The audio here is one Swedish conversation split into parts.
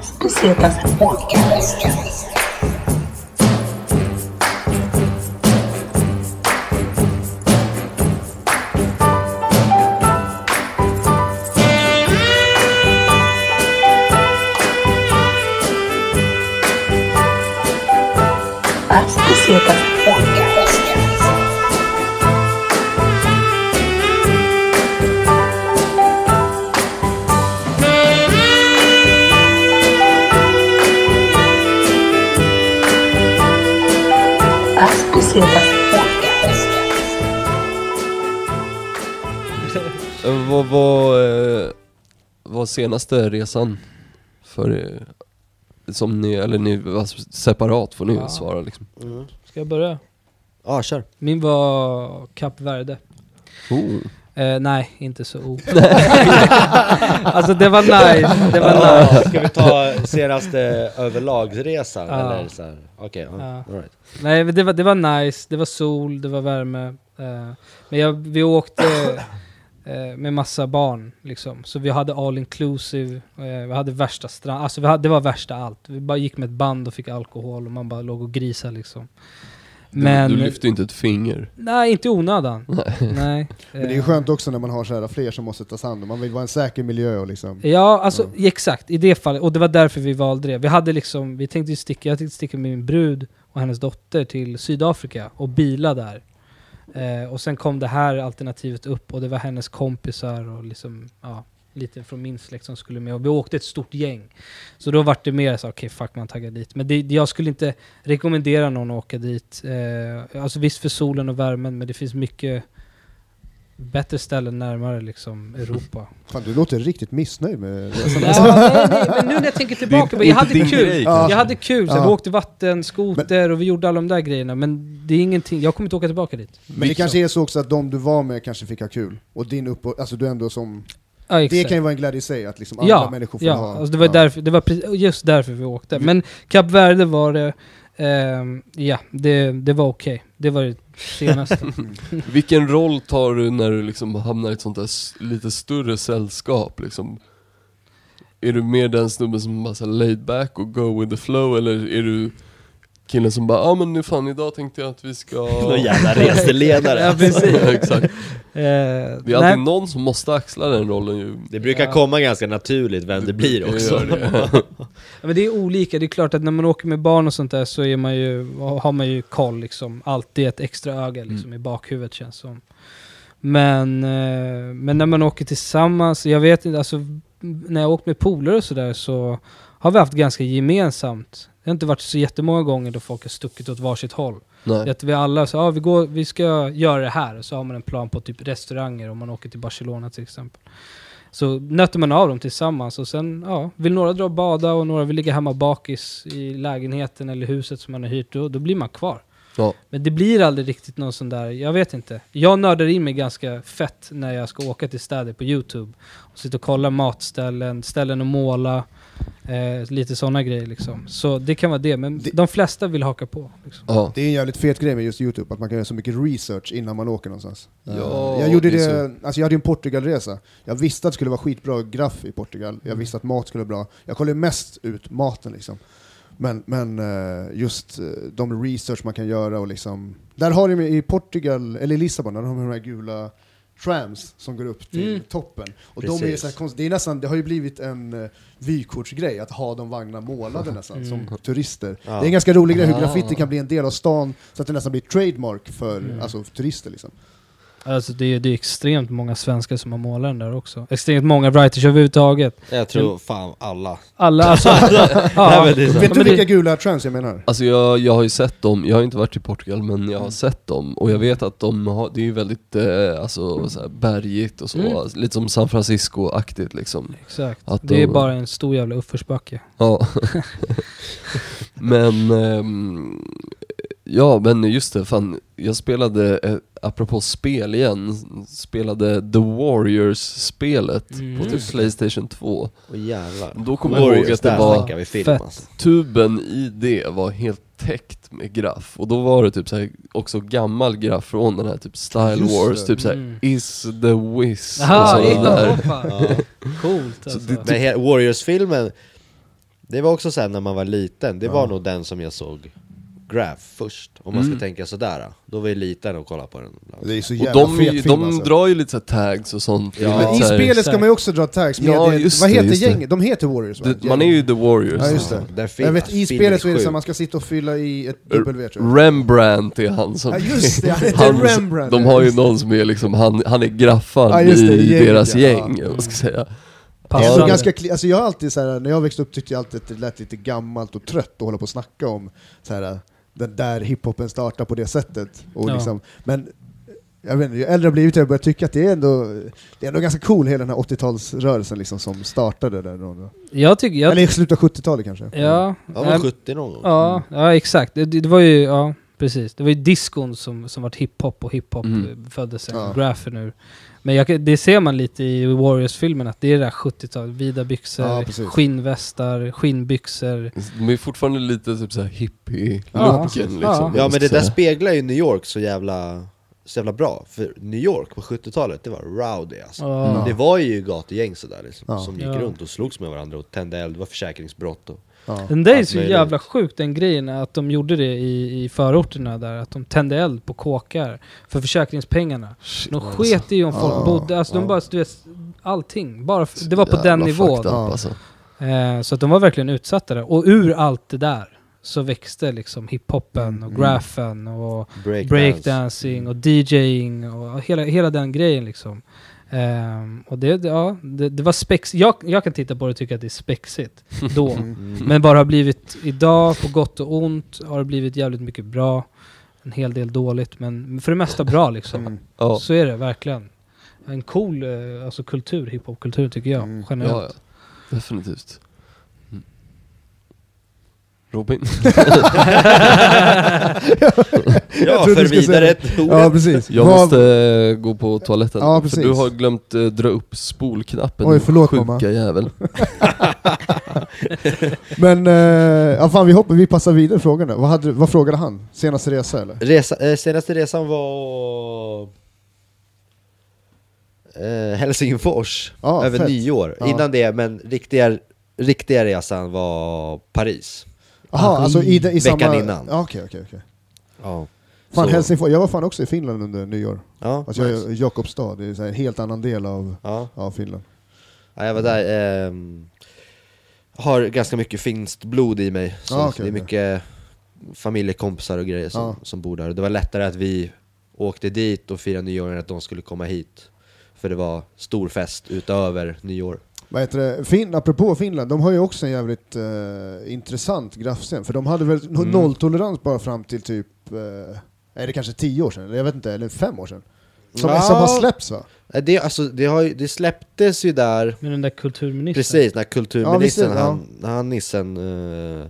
Bucetas Podcast. Senaste resan för er? Som ni, eller ni separat får ni Ja. svara liksom. Ska jag börja? Ja, kör. Min var Kap Verde. Oh. Eh, nej, inte så o. alltså det var nice, det var nice. Ja, ska vi ta senaste överlagsresan? Ja. Eller så här? Okej, ja. Ja. all right. Nej det var, det var nice, det var sol, det var värme. Eh, men jag, vi åkte eh, med massa barn liksom. Så vi hade all inclusive, eh, vi hade värsta strand, alltså vi hade, det var värsta allt. Vi bara gick med ett band och fick alkohol och man bara låg och grisade liksom. Du, Men, du lyfte inte ett finger. nej inte i onödan. nej. Men det är ju Eh, skönt också när man har så här fler som måste tas hand om. Man vill vara en säker miljö och liksom... Ja, alltså exakt, i det fallet. Och det var därför vi valde det. Vi hade liksom, vi tänkte sticka, jag tänkte sticka med min brud och hennes dotter till Sydafrika och bila där. Eh, och sen kom det här alternativet upp och det var hennes kompisar och liksom, ja, lite från min släkt som skulle med. Och vi åkte ett stort gäng. Så då var det mer så, okej fuck man taggar dit. Men det, jag skulle inte rekommendera någon att åka dit. Eh, alltså visst för solen och värmen, men det finns mycket bättre ställen närmare liksom Europa. Fan, du låter riktigt missnöjd med resan. Ja, nej, nej, men nu när jag tänker tillbaka på jag hade kul. grej. Jag hade kul, så Ja. vi åkte vatten, skoter och vi gjorde alla de där grejerna. Men det är ingenting, jag kommer inte åka tillbaka dit. Men det kanske är så också att de du var med kanske fick ha kul. Och din upp alltså du ändå som... Ja, Det kan ju vara en glädje i sig, att liksom andra ja, människor får ja. ha... Alltså det var, ja. därför, det var just därför vi åkte. Men Kap Verde var det, ehm, ja, det, det var okej. Det var det senaste. Vilken roll tar du när du liksom hamnar i ett sånt där lite större sällskap liksom? Är du mer den snubben som bara laid back och go with the flow eller är du killen som bara ja ah, men nu fan idag tänkte jag att vi ska... Någon jävla reseledare. ja, precis. Ja, Exakt. Eh, Det är alltid nej, någon som måste axla den rollen ju. Det brukar Ja. komma ganska naturligt vem det blir också. det. Ja, men det är olika, det är klart att när man åker med barn och sånt där så är man ju, har man ju koll liksom. Alltid ett extra öga liksom Mm. i bakhuvudet känns som. Men, eh, men när man åker tillsammans, jag vet inte, alltså när jag åkt med polare och sådär så har vi haft ganska gemensamt. Det har inte varit så jättemånga gånger då folk har stuckit åt varsitt håll. Nej. Att vi alla så, ja, vi, går, vi ska göra det här, och så har man en plan på typ restauranger om man åker till Barcelona till exempel. Så nöter man av dem tillsammans och sen, ja, vill några dra och bada och några vill ligga hemma bakis i lägenheten eller huset som man har hyrt, då, då blir man kvar. Ja. Men det blir aldrig riktigt någon sån där, jag vet inte. Jag nördar in mig ganska fett när jag ska åka till städer på Youtube. Och sitta och kolla matställen, ställen att måla, eh, lite sådana grejer liksom. Så det kan vara det, men Det- de flesta vill haka på. Liksom. Ja. Det är en jävligt fet grej med just Youtube, att man kan göra så mycket research innan man åker någonstans. Ja, Eh, jag gjorde det det, alltså jag hade ju en Portugalresa. Jag visste att det skulle vara skitbra graff i Portugal, jag visste att mat skulle vara bra. Jag kollade mest ut maten liksom. Men, men eh, just eh, de research man kan göra och liksom... Där har de i Portugal, eller i Lissabon, där har de de här gula trams som går upp till Mm. toppen. Och de är så här konst, det, är nästan, det har ju blivit en eh, vykortsgrej att ha de vagnarna målade nästan, Mm. som turister. Ja. Det är en ganska rolig grej hur Ah. graffiti kan bli en del av stan, så att det nästan blir trademark för Mm. alltså, turister. Liksom. Alltså det är, det är extremt många svenskar som har målat den där också. Extremt många writers överhuvudtaget. Jag tror fan alla. Alla, alltså... Nej, ja, men det är så. Vet du men vilka det- gula trams jag menar? Alltså jag, jag har ju sett dem, jag har inte varit i Portugal men jag har Mm. sett dem och jag vet att de har, det är ju väldigt eh, alltså, så bergigt och så, Mm. lite som San Francisco-aktigt liksom. exakt. Att Det är de- bara en stor jävla uppförsbacke. Ja. men, ehm, ja men just det, fan, jag spelade, eh, apropå spel igen, spelade The Warriors-spelet Mm. på typ Playstation 2. Åh jävlar. Då kommer jag ihåg att det var film fett. alltså. tuben i det var helt täckt med graff och då var det typ så här, också gammal graff från den här typ Style Just Wars, det. typ såhär Mm. Is the Wiz och Jaha, sådana ja, där. Ja. Coolt Så alltså. det- Men Warriors-filmen, Det var också sen när man var liten, det Ja. var nog den som jag såg Graph först. Om man Mm. ska tänka sådär. Då var jag liten och kollade på den. Det är så Och jävla de, fet film de alltså. drar ju lite så här tags och sånt. Ja. Men i lite så här- spelet ska man ju också dra tags med, Ja, det- vad heter gänget? De heter Warriors va? det, man är ju the warriors. Ja, just det. Den Jag vet, i spelet så är det så att man ska sitta och fylla i ett W tror jag. Rembrandt är han som... Ja just det, han heter Rembrandt! de har ju någon som är liksom, han, han är graffan Ja, det, i gänget, deras ja. gäng, Ja. vad ska säga. Det är Passande. så ganska, alltså jag har alltid så här, när jag växte upp tyckte jag alltid att det lät lite gammalt och trött att hålla på och snacka om så här, den där hiphopen startar på det sättet. Och Ja. liksom, men jag vet inte, ju äldre jag blivit jag börjar tycka att det är ändå, det är ändå ganska cool hela den här 80-talsrörelsen liksom, som startade där. Då. Jag tycker... Jag, Eller i slutet av 70-talet kanske. ja, Jag var nej, 70 någon gång. ja, ja, exakt. Det, det var ju... Ja, precis. Det var ju diskon som, som vart hiphop och hiphop Mm. mm. föddes sen, Ja. grafen ur. Men jag, det ser man lite i Warriors-filmen, att det är det där 70-talet, vida byxor, Ja, skinnvästar, skinnbyxor. De är fortfarande lite typ såhär hippie-looken Ja, liksom. ja. Men det där speglar ju New York så jävla, så jävla bra. För New York på 70-talet, det var rowdy alltså. Ja. Det var ju gatugäng sådär liksom, Ja. som gick Ja. runt och slogs med varandra och tände eld, det var försäkringsbrott och... Ja. Den där är så möjligt. jävla sjukt den grejen att de gjorde det i, i förorterna där, att de tände eld på kåkar för försäkringspengarna. Shit, De alltså. sket i om folk Ja, bodde, alltså ja. de bara, du vet, allting. Bara, det var på den nivån. up, alltså. Eh, så att de var verkligen utsatta där. Och ur allt det där så växte liksom hiphopen och Mm. grafen och Breakdance. breakdancing och DJing och hela, hela den grejen liksom. Ehm, och det, det- ja, det, det var spex. Jag, jag kan titta på det och tycka att det är spexigt då. Mm. Men bara har blivit idag, på gott och ont, har det blivit jävligt mycket bra. En hel del dåligt, men för det mesta bra liksom. Mm. Ja. Så är det verkligen. En cool eh, alltså kultur, hiphopkultur tycker jag, Mm. generellt. Ja, ja. Definitivt. Robin? Ja, för vidare ett Ja ord. precis. Jag Vad- måste eh, gå på toaletten. Ja, för precis. du har glömt eh, dra upp spolknappen, Oj, förlåt, sjuka mamma. jävel. Men, eh, ja fan vi hoppar, vi passar vidare frågan då. Vad, hade, vad frågade han? Senaste resa eller? Resa, eh, senaste resan var... Eh, Helsingfors, Ja, över fett. nyår. Ja. Innan det, men riktiga, riktiga resan var Paris. Jaha, alltså i, i Veckan samma... innan. Ja, Okej, okej, okej. Ja. Fan Så- Helsingfors, jag var fan också i Finland under nyår. Ja, Alltså jag nice. är i Jakobstad, det är så här en helt annan del av, ja. av Finland. ja, jag var där. ehm, har ganska mycket finskt blod i mig. Så Ja, okej, det är okej. mycket familjekompisar och grejer som, Ja. som bor där. Det var lättare att vi åkte dit och firade nyår än att de skulle komma hit. För det var stor fest utöver nyår. Vad heter det? Fin, apropå Finland, de har ju också en jävligt eh, intressant graffscen, för de hade väl Mm. nolltolerans bara fram till typ, eh, är det kanske tio år sedan? Eller jag vet inte, eller fem år sedan? Som, Ja. som har släppts va? Det, alltså, det, har det släpptes ju där Med den där kulturministern. Precis, när kulturministern, Ja, han, när han nissen eh,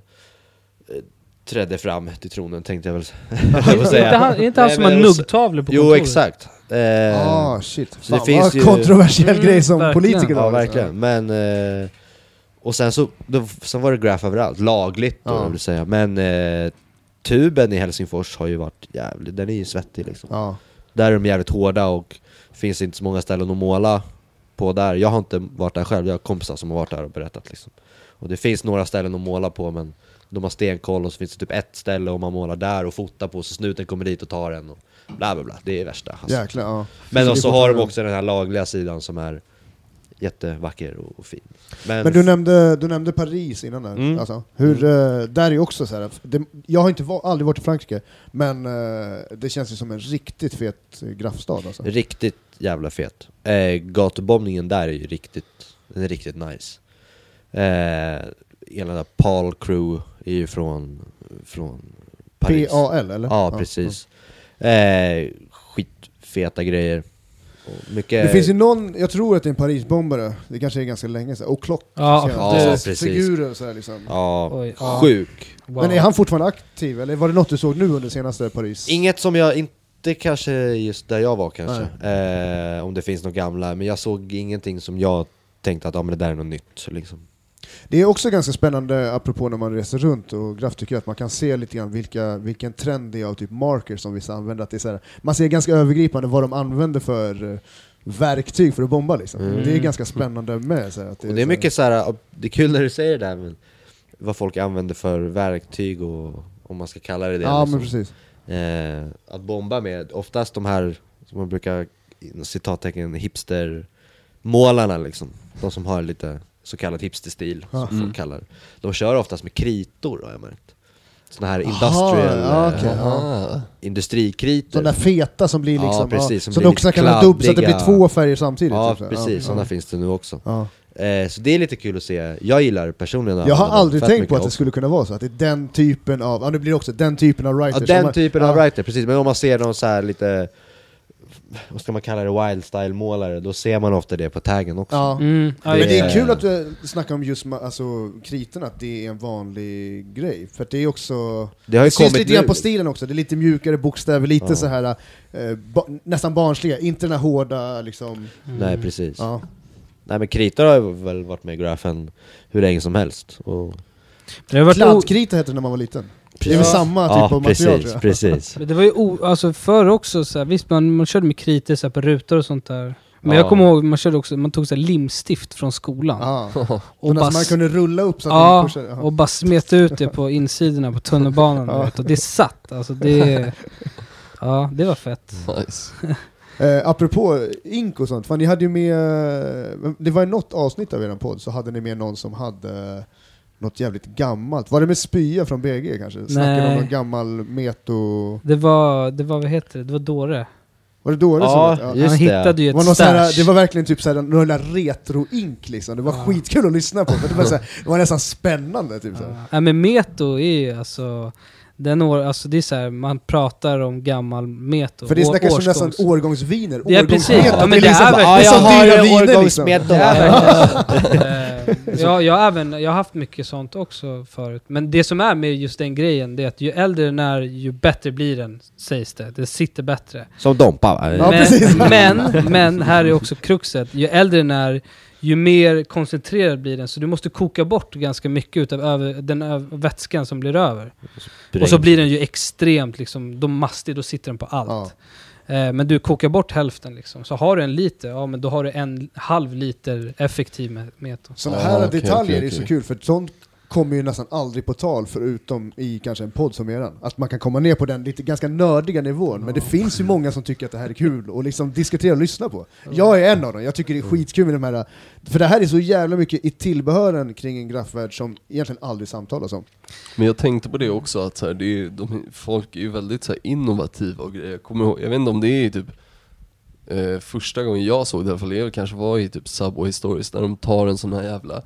trädde fram till tronen tänkte jag väl jag inte han, är inte han Nej, som har nuggtavlor på Jo kontoret? exakt. Eh, ah shit, så det fan finns vad ju- kontroversiell Mm, grej som verkligen. politiker Ja har, verkligen, men eh, Och sen så, då, sen var det graf överallt, lagligt då Ja. jag vill säga. Men eh, tuben i Helsingfors har ju varit jävligt, den är ju svettig liksom. Ja. Där är de jävligt hårda och finns inte så många ställen att måla på där. Jag har inte varit där själv, jag har kompisar som har varit där och berättat liksom Och det finns några ställen att måla på men de har stenkoll och så finns det typ ett ställe om man målar där och fotar på så snuten kommer dit och tar en och bla bla bla, det är värsta alltså. Jäklar, ja. Men och så har de också den här lagliga sidan som är jättevacker och, och fin Men du nämnde, du nämnde Paris innan där. Mm. Alltså, hur, eh, där är också så här, det, jag har inte aldrig varit i Frankrike, men eh, det känns ju som en riktigt fet eh, graffstad alltså. Riktigt jävla fet. Eh, gatubombningen där är ju riktigt, den är riktigt nice. Eh, hela där Paul Crew är ju från, från Paris. PAL eller? Ja, precis. Eh, skitfeta grejer. Mycket... Det finns ju någon, jag tror att det är en Parisbombare, det kanske är ganska länge sedan, och klock. Ja, Ja, precis. figurer och så här liksom. Ja, Oj, ja. sjuk. wow. Men är han fortfarande aktiv, eller var det något du såg nu under senaste Paris? Inget som jag inte kanske just där jag var kanske. Eh, om det finns något gamla, men jag såg ingenting som jag tänkte att ja, men det där är något nytt. Liksom. Det är också ganska spännande, apropå när man reser runt och graff tycker att man kan se lite grann vilka, vilken trend det är av typ markers som vissa använder. Att det är så här, man ser ganska övergripande vad de använder för eh, verktyg för att bomba liksom. Mm. Det är ganska spännande med. Så här, att Och det är mycket så här, det är kul när du säger det där men vad folk använder för verktyg och om man ska kalla det det. Ja liksom. men precis. eh, att bomba med, oftast de här, som man brukar, citattecken, hipstermålarna liksom. De som har lite så kallad hipsterstil, som Ja. Mm. folk kallar. De kör oftast med kritor har jag märkt. Såna här Aha, industrial, ja, eh, okej. Aha. industrikritor. De där feta som blir Ja, liksom, precis, som så blir också kan ha dubb, så att det blir två färger samtidigt. Ja typ precis, ja, sådana ja. finns det nu också. Ja. Eh, så det är lite kul att se, jag gillar personligen Jag har aldrig tänkt på att det också. skulle kunna vara så, att det är den typen av, ja nu blir det också den typen av Ja, writers. den som man- typen av ja. writer, precis. Men om man ser någon så här lite, vad ska man kalla det, wild style målare, då ser man ofta det på taggen också. Ja. Mm. Ja, Men det är Det- kul att du snackar om just alltså, kriterna, att det är en vanlig grej. För att det är också... Det har Det ju syns kommit lite grann på stilen också, det är lite mjukare bokstäver, lite Ja. så här eh, ba, nästan barnsliga, inte den här hårda liksom... Nej precis. Ja. Nej men kritor har ju väl varit med i grafen hur länge som helst. Och Det har varit o- Kladdkrita hette det när man var liten. Det är väl samma typ ja, av material precis, tror jag. precis. Men det var ju o, alltså förr också, så här, visst man, man körde med kritor så här, på rutor och sånt där. Men Ja. jag kommer ihåg, man körde också, man tog så här, limstift från skolan. Ja. och, Och bara, man kunde rulla upp så att ja, man pushade. Ja. och bara smet ut det på insidorna på tunnelbanan. Ja. och det satt. Alltså det... Ja, det var fett. Nice. Eh, apropå ink och sånt, fan, ni hade ju med, det var i något avsnitt av er podd så hade ni med någon som hade något jävligt gammalt. Var det med spya från BG kanske? Snackade om någon gammal meto... Det var, det var vad heter det? Det var Dåre. Var det då det Ja, som ja. Han det. hittade ju Det ett var, någon sån här, stash. det var verkligen typ såhär, någon där retro-ink liksom, det var Ja. skitkul att lyssna på, det var, såhär, det var nästan spännande typ såhär. Ja. Nej men Meto är ju alltså... Den år, alltså det är så här, man pratar om gammal Meto. För det snackas ju nästan årgångsviner, Ja, precis. årgångsmeto, Ja, men det är det liksom, är väl- det är Ja, har dyra viner liksom. Eh, jag, jag, har även, jag har haft mycket sånt också förut. Men det som är med just den grejen, det är att ju äldre den är, ju bättre blir den, sägs det. Det sitter bättre. Som Dompa va? Ja, men, men, men här är också kruxet. Ju äldre den är, ju mer koncentrerad blir den. Så du måste koka bort ganska mycket över, den vätskan som blir över. Och så blir den ju extremt liksom, då mastig, då sitter den på allt. Ja. Eh, men du kokar bort hälften liksom. Så har du en liter, ja men då har du en halv liter effektiv med meto. Sådana Ah, här okej, detaljer okej, är så kul, för sånt kommer ju nästan aldrig på tal förutom i kanske en podd som eran. Att man kan komma ner på den lite ganska nördiga nivån, men det finns ju många som tycker att det här är kul och liksom diskutera och lyssna på. Jag är en av dem, jag tycker det är skitkul med de här, för det här är så jävla mycket i tillbehören kring en graffvärld som egentligen aldrig samtalas om. Men jag tänkte på det också, att så här, det är, de, folk är ju väldigt så innovativa och grejer. Jag kommer ihåg, jag vet inte om det är typ eh, första gången jag såg det i alla fall, det kanske var i typ Subway Stories, när de tar en sån här jävla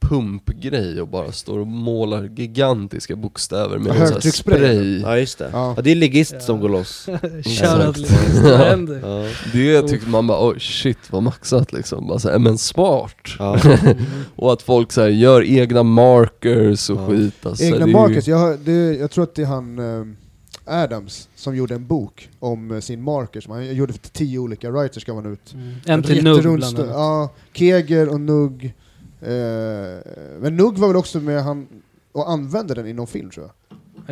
pumpgrej och bara står och målar gigantiska bokstäver med en sån här spray. Ja just det. Ja. Ja, det är ligist Ja. som går loss. Shoutout vad händer? Ja. Det tyckte man bara, oj shit vad maxat liksom. Bara så här, men smart. Ja. Och att folk så här, gör egna markers och Ja. skit. Alltså, Egna det är ju- markers, jag, har, det, jag tror att det är han eh, Adams som gjorde en bok om eh, sin marker, som han gjorde för tio olika writers gav han ut. Mm. En till Nugg bland annat. Ja, Keger och Nugg. Eh, men Nugg var väl också med han och använde den i någon film tror jag.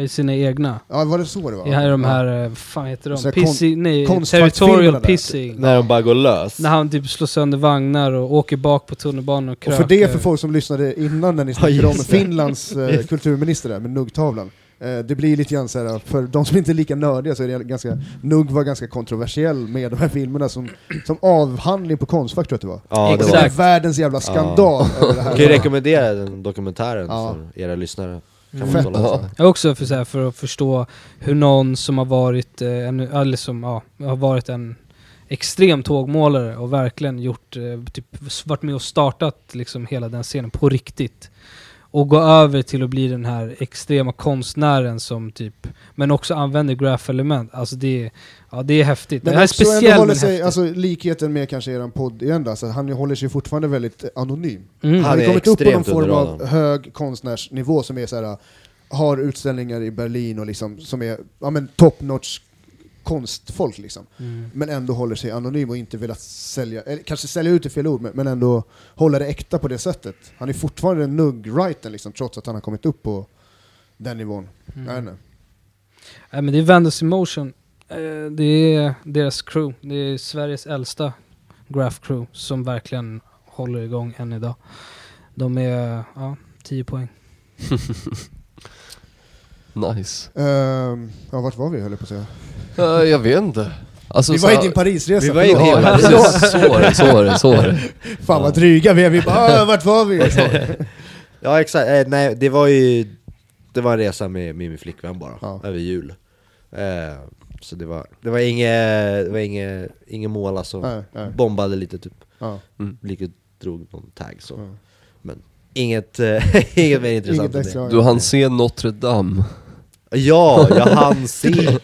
I sina egna. Ja, var det så det var? I här, de Ja. här, eh, vad fan heter de? Pissy, nej, Territorial där. Pissing. När de bara går lös. När han typ slår sönder vagnar och åker bak på tunnelbanan och Och kröker. för det, för folk som lyssnade innan när ni snackade Ja, om. Finlands eh, kulturminister där, med Nugg-tavlan. Eh, det blir lite grann så här, för de som inte är lika nördiga så är det ganska, Nugg var ganska kontroversiell med de här filmerna som, som avhandling på Konstfack tror jag att det var. Ja, det Det var. Exakt. världens jävla skandal över det här. Jag kan ju rekommendera den dokumentären Ja. för era lyssnare. Kan Mm. Fett. Ja. Ja, också för, så här, för att förstå hur någon som har varit, eh, en, eller som, ja, har varit en extrem tågmålare och verkligen gjort, eh, typ, varit med och startat liksom hela den scenen på riktigt. Och gå över till att bli den här extrema konstnären som typ, men också använder graph-element. Alltså det, är- ja, det är häftigt. Men det här är speciellt håller men sig, häftigt. alltså likheten med kanske eran podd igen då, alltså, han håller sig fortfarande väldigt anonym. mm. Han Han har kommit upp på någon form av hög konstnärsnivå som är så här, har utställningar i Berlin och liksom, som är ja, men top notch konstfolk liksom. Mm. Men ändå håller sig anonym och inte velat sälja, eller kanske sälja ut är fel ord, men, ändå hålla det äkta på det sättet. Han är fortfarande en nugg-writer liksom, trots att han har kommit upp på den nivån. Mm. Jag. Nej men det är Vandals Emotion. Eh, det är deras crew. Det är Sveriges äldsta graph crew som verkligen håller igång än idag. De är, ja, 10 poäng. Nice. Ehm, ja, vart var vi höll jag på att säga? Eh, jag vet inte. Alltså, vi så var i din Parisresa, Vi var i din precis. Så var det, så var det, så var det. Fan vad dryga vi är, vi bara "Ah, vart var vi? Ja exakt, eh, nej det var ju Det var en resa med, med min flickvän bara, Ja. över jul eh, Så det var, det var inget, det var inget, mål alltså Nej, nej. Bombade lite typ, Ja. lite drog någon tag så Ja. Men inget, eh, inget mer intressant Inget än extra. det Du hann se Notre Dame. Ja, jag hann se!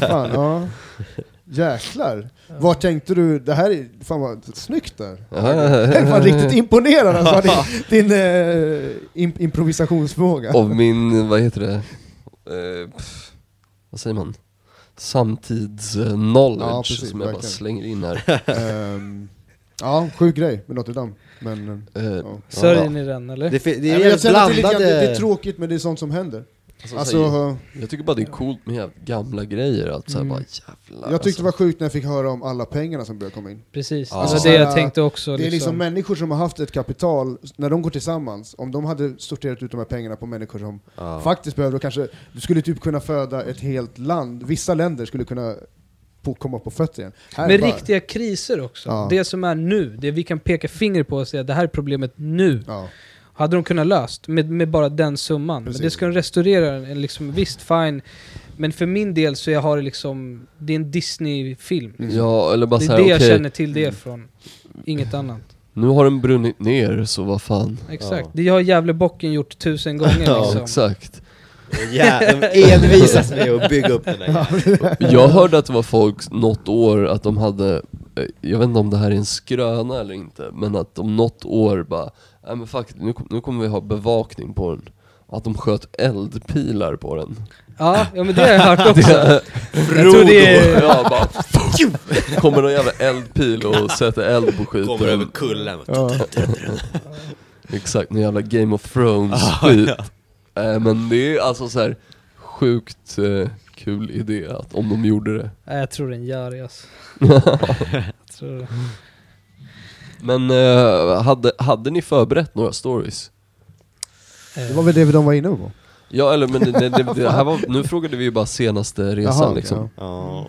Fan, ja. Jäklar. Vad tänkte du, det här är fan vad snyggt där. Ja. Jag är fan riktigt imponerad alltså, din, din eh, im- improvisationsförmåga. Av min, vad heter det? Eh, pff, vad säger man? Samtids-knowledge Ja, precis, som jag bara verkligen. slänger in här. Ehm, ja, sjuk grej med Notre Dame. Men, eh, Eh, ja. Sörjer ni den eller? Det, fi- det Nej, är men jag känner att det, är lite blandade... grann, det, det är tråkigt men det är sånt som händer. Alltså, Alltså, så här, jag tycker bara det är coolt med jävla gamla grejer, att såhär Mm. bara jävlar jag tyckte det alltså. var sjukt när jag fick höra om alla pengarna som började komma in. Precis, Ja. Alltså, det jag såhär, tänkte också. Det är liksom människor som har haft ett kapital, när de går tillsammans, om de hade sorterat ut de här pengarna på människor som Ja. faktiskt behöver, och kanske, du skulle typ kunna föda ett helt land, vissa länder skulle kunna på, komma på fötter igen. Här är Med bara- riktiga kriser också. Ja. Det som är nu, det vi kan peka finger på och säga det här är problemet nu. Ja, Hade de kunnat löst med, med bara den summan. Precis. Men det ska de restaurera, en- liksom, visst fine. Men för min del så jag har det liksom, det är en Disney-film. Ja, eller bara Det är såhär det jag känner till det från. Inget annat. nu har den brunnit ner, så vad fan. Exakt. Ja. Det har Gävlebocken gjort tusen gånger Ja, liksom. Exakt. Ja, de envisas med att bygga upp den här Jag hörde att det var folk något år att de hade, eh, jag vet inte om det här är en skröna eller inte, men att om något år bara, nej men fuck, nu, nu kommer vi ha bevakning på den. Att de sköt eldpilar på den. Ja, ja men det har jag hört också. Det, Jag tror det är... ja, bara, kommer någon jävla eldpil och sätter eld på skiten. kullen ja. Exakt, någon jävla Game of Thrones skit. Eh, men det är alltså så här sjukt eh, kul idé att om de gjorde det. Nej, jag tror den gör det alltså. jag tror det. Men eh, hade, hade ni förberett några stories? Det var väl det de var inne på? Ja eller men det, det, det, det här var, nu frågade vi ju bara senaste resan Jaha, liksom. Ja.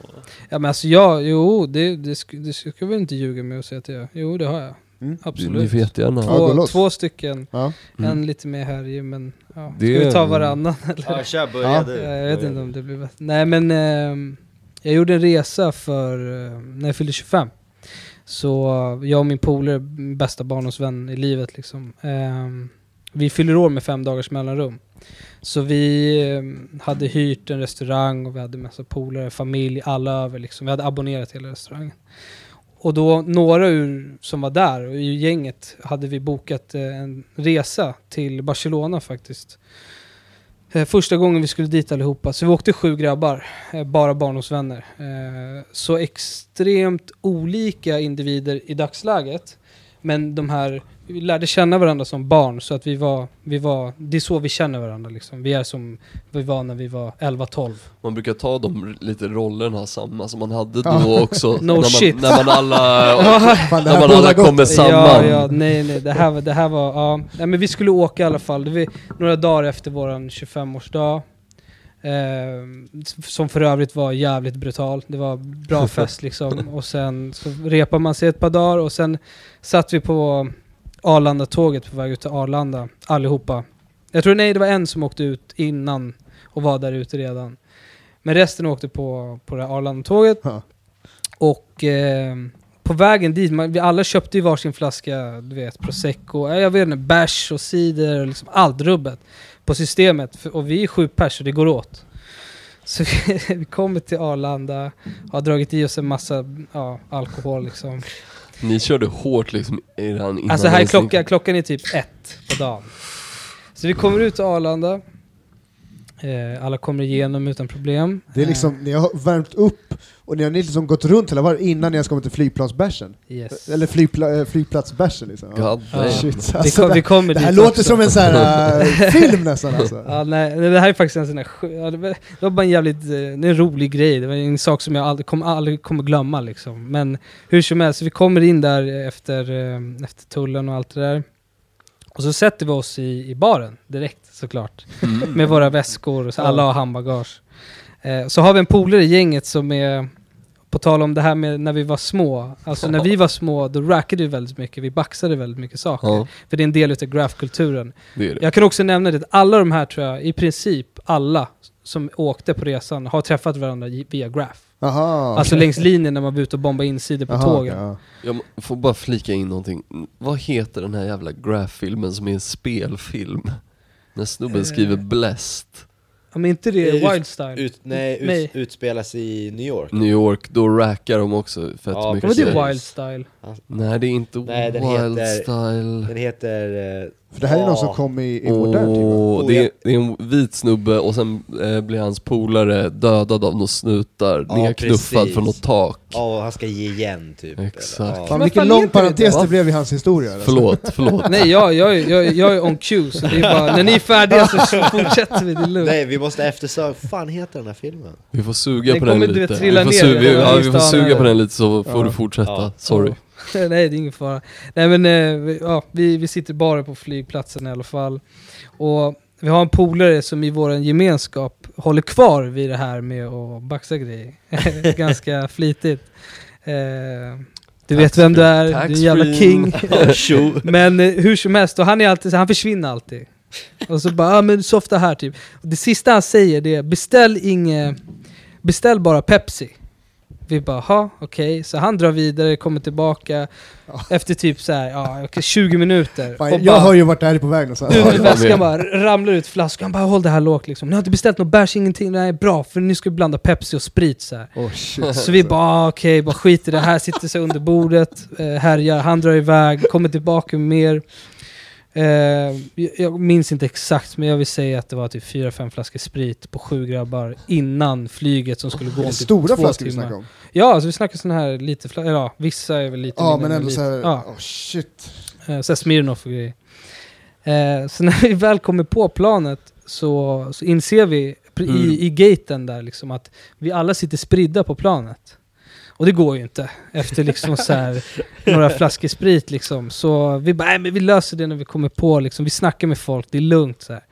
Ja men alltså ja, jo det, det, sk- det ska jag väl inte ljuga med och säga att jag Jo det har jag. Mm. Ni Absolut. får jättegärna. Ja, gå Två, loss. två stycken. Ja. Mm. En lite mer härjig men ja. Det- Ska vi ta varannan eller? Ja, kör, Ja. börja du. Ja, jag vet inte om det blir bättre. Nej men ehm, jag gjorde en resa för eh, när jag fyllde 25. Så eh, jag och min polare, min bästa barndomsvän i livet liksom. ehm, vi fyller år med fem dagars mellanrum. Så vi ehm, hade hyrt en restaurang och vi hade massa polare, familj, alla över liksom. Vi hade abonnerat hela restaurangen. Och då, några ur, som var där, och i gänget, hade vi bokat eh, en resa till Barcelona faktiskt. Eh, första gången vi skulle dit allihopa, så vi åkte sju grabbar, eh, bara barndomsvänner. Så extremt olika individer i dagsläget. Men de här, vi lärde känna varandra som barn så att vi var, vi var, det är så vi känner varandra liksom. Vi är som vi var när vi var 11-12. Man brukar ta de lite rollerna samma som man hade då Ja. också. No när, man, shit. när man alla, Fan, när man alla kommer samman. Ja, ja, nej, nej, det här var, det här var, ja. Nej, men vi skulle åka i alla fall. Det var några dagar efter våran 25-årsdag. Eh, som för övrigt var jävligt brutal. Det var bra fest liksom. Och sen så repade man sig ett par dagar och sen satt vi på Arlanda-tåget på väg ut till Arlanda, allihopa. Jag tror nej, det var en som åkte ut innan och var där ute redan. Men resten åkte på, på det här Arlanda-tåget. Ja. Och eh, på vägen dit, man, vi alla köpte ju varsin flaska, du vet, prosecco, jag vet inte, bärs och cider och liksom allt rubbet på systemet. Och vi är sju pers och det går åt. Så vi kommer till Arlanda, har dragit i oss en massa ja, alkohol liksom. Ni körde hårt liksom i den innan Alltså här är klockan, klockan är typ ett på dagen. Så vi kommer ut till Arlanda. Eh, alla kommer igenom utan problem. Det är liksom, ni har värmt upp och ni har liksom gått runt hela varvet innan ni ens kommit till flygplansbärsen. Eh, yes. Eller flygpla, äh, flygplatsbärsen liksom. Ja. God Ja. Shit, vi, alltså, kom, vi det, kommer det här låter också. som en sån här äh, film nästan alltså. Ja, nej, det här är faktiskt en sån ja, det var- det var bara en jävligt, eh, det är en rolig grej. Det var en sak som jag aldrig kommer, aldrig kommer glömma liksom. Men hur som helst, vi kommer in där efter, eh, efter tullen och allt det där. Och så sätter vi oss i, i baren direkt såklart. Mm. Med våra väskor, så alla har handbagage. Eh, så har vi en polare i gänget som är, på tal om det här med när vi var små. Alltså när vi var små, då rackade vi väldigt mycket. Vi baxade väldigt mycket saker. Ja, För det är en del det är det. Jag kan också nämna det att alla de här tror jag, i princip alla som åkte på resan har träffat varandra via graf. Aha. Alltså längs linjen när man var ute och bombade insidor på Aha, tågen. ja. Jag får bara flika in någonting. Vad heter den här jävla graph-filmen som är en spelfilm? När snubben Eh. skriver 'blessed' Ja, men inte det Ut- Wild Style? Ut, nej, Nej. ut, utspelas i New York. New York, då rackar de också fett Ja, mycket. men det precis. är Wild Style. Nej det är inte Nej, den Wild heter- Style. Den heter... eh, För det här är någon som ja, kom i, i modern tid va? Oh, det, är, ja. det är en vit snubbe och sen eh, blir hans polare dödad av några snutar, Ja, nerknuffad precis. från något tak. Ja, och han ska ge igen typ. Exakt. Eller, Fan Men vilken fan lång heter det parentes det blev i hans historia. Alltså. Förlåt, förlåt. Nej, jag, jag, är- jag, jag är on cue, så det är bara, när ni är färdiga så fortsätter vi, det är lugnt. Nej, vi måste eftersöka. Vad fan heter den här filmen? Vi får suga Den på den kommer, du lite. trilla vi får, ner su- i vi, den ja, vi får listan suga här. på den lite så får Ja. du fortsätta. Ja. Sorry. Nej, det är ingen fara. Nej men, eh, vi- ja, vi, vi sitter bara på flygplatsen i alla fall. Och vi har en polare som i vår gemenskap håller kvar vid det här med att baxa grejer. Ganska flitigt. Eh, du vet vem du är, du är en jävla king. Men eh, hur som helst, och han, är alltid, så- han försvinner alltid. Och så bara, ah, men softa här typ. Och det sista han säger det är, beställ inget, beställ bara Pepsi. Vi bara, ha okej. Så han drar vidare, kommer tillbaka efter typ så här, ja, okej, 20 minuter. Fan, och jag bara, har ju varit där på väg någonstans. ut Ja, ur jag väskan bara, ramlar ut flaskan, bara håll det här lågt liksom. Ni har inte beställt något bärs, ingenting, nej bra, för nu ska vi blanda Pepsi och sprit så här. Oh, shit. Så vi bara ah, okej, bara skit i det här, sitter sig under bordet, eh, härjar, han drar iväg, kommer tillbaka med mer. Eh, jag- minns inte exakt, men jag vill säga att det var typ 4-5 flaskor sprit på sju grabbar innan flyget som skulle gå om typ Stora flaskor vi timmar. snackar om. Ja, alltså vi snackar sån här lite flaskor, ja vissa är väl lite Ja men än ändå såhär, Ja. oh shit. Eh, så här Smirnoff och grejer. Eh, så när vi väl kommer på planet så, så inser vi pr- Mm. i, i gaten där liksom att vi alla sitter spridda på planet. Och det går ju inte efter liksom så här, några flaskor sprit liksom. Så vi bara, nej men vi löser det när vi kommer på liksom. Vi snackar med folk, det är lugnt så här.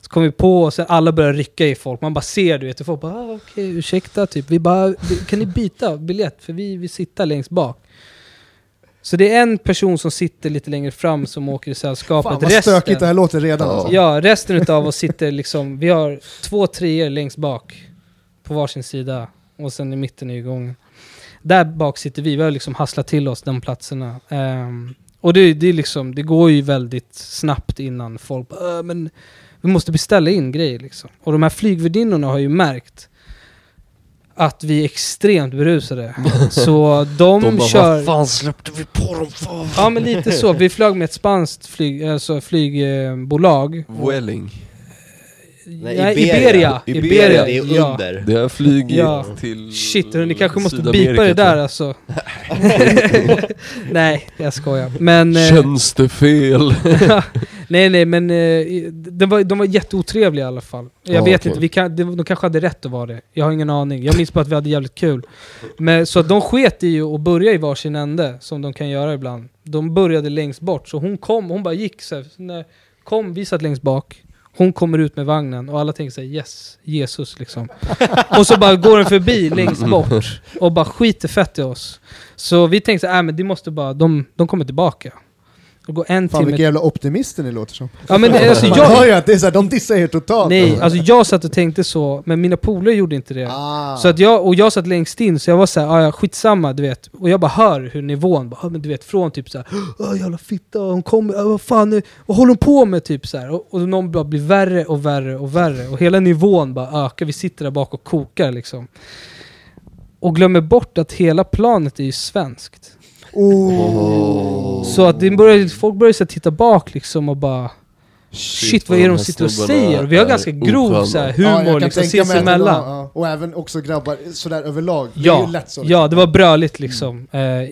Så kommer vi på och sen alla börjar rycka i folk. Man bara ser du vet, och folk bara ah, okej ursäkta typ. Vi bara, kan ni byta biljett? För vi vill sitta längst bak. Så det är en person som sitter lite längre fram som åker i sällskapet. Fan vad stökigt det här låter redan Ja. alltså. Ja, resten utav oss sitter liksom, vi har två treor längst bak på varsin sida och sen i mitten är ju gången. Där bak sitter vi, vi har liksom hasslat till oss de platserna. Ehm, och det, det, är liksom, det går ju väldigt snabbt innan folk bara, "Äh, men vi måste beställa in grejer liksom. Och de här flygvärdinnorna har ju märkt att vi är extremt berusade. Så de, De bara, kör... vad fan släppte vi på dem för? Ja men lite så, vi flög med ett spanskt flyg, alltså flygbolag. Welling. Nej, Nej, Iberia. Iberia. Iberia, Iberia. Det är ja. under. Det är flyg Ja. till Shit, ni kanske måste Sydamerika, bipa det där jag. alltså. nej, jag skojar. Men... eh, Tjänstefel. nej, nej, men eh, de, var, de var jätteotrevliga i alla fall. Jag Ja, vet okej. inte, vi kan, de, de kanske hade rätt att vara det. Jag har ingen aning. Jag minns bara att vi hade jävligt kul. Men, så att de sket i att börja i varsin ände, som de kan göra ibland. De började längst bort, så hon kom, hon bara gick så här, när, kom, vi satt längst bak. Hon kommer ut med vagnen och alla tänker sig yes, Jesus liksom. och så bara går den förbi längst bort och bara skiter fett i oss. Så vi tänkte såhär, äh, men det måste bara, de, de kommer tillbaka. Går en Fan vilka timme. jävla optimister ni låter som. Ja, men, alltså, Man hör jag, ju att det är såhär, de dissar er totalt. nej, alltså jag satt och tänkte så, men mina polare gjorde inte det. Ah. Så att jag, och jag satt längst in, så jag var såhär, ah, ja skitsamma du vet. Och jag bara hör hur nivån, bara, ah, men du vet från typ såhär, ah, jävla fitta, hon kommer, vad fan, är- vad håller hon på med? Typ såhär. Och, och någon bara blir värre och värre och värre. Och hela nivån bara ökar, vi sitter där bak och kokar liksom. Och glömmer bort att hela planet är ju svenskt. Oh. Så att det börjar, folk börjar så här titta bak liksom och bara Shit, vad är de sitter och säger? Vi har är ganska grov så här, Ja, humor kan liksom, sinsemellan. ja. Och även också grabbar, sådär överlag. det är Ja, ju lätt så. ja, det var bröligt liksom. Eh, eh,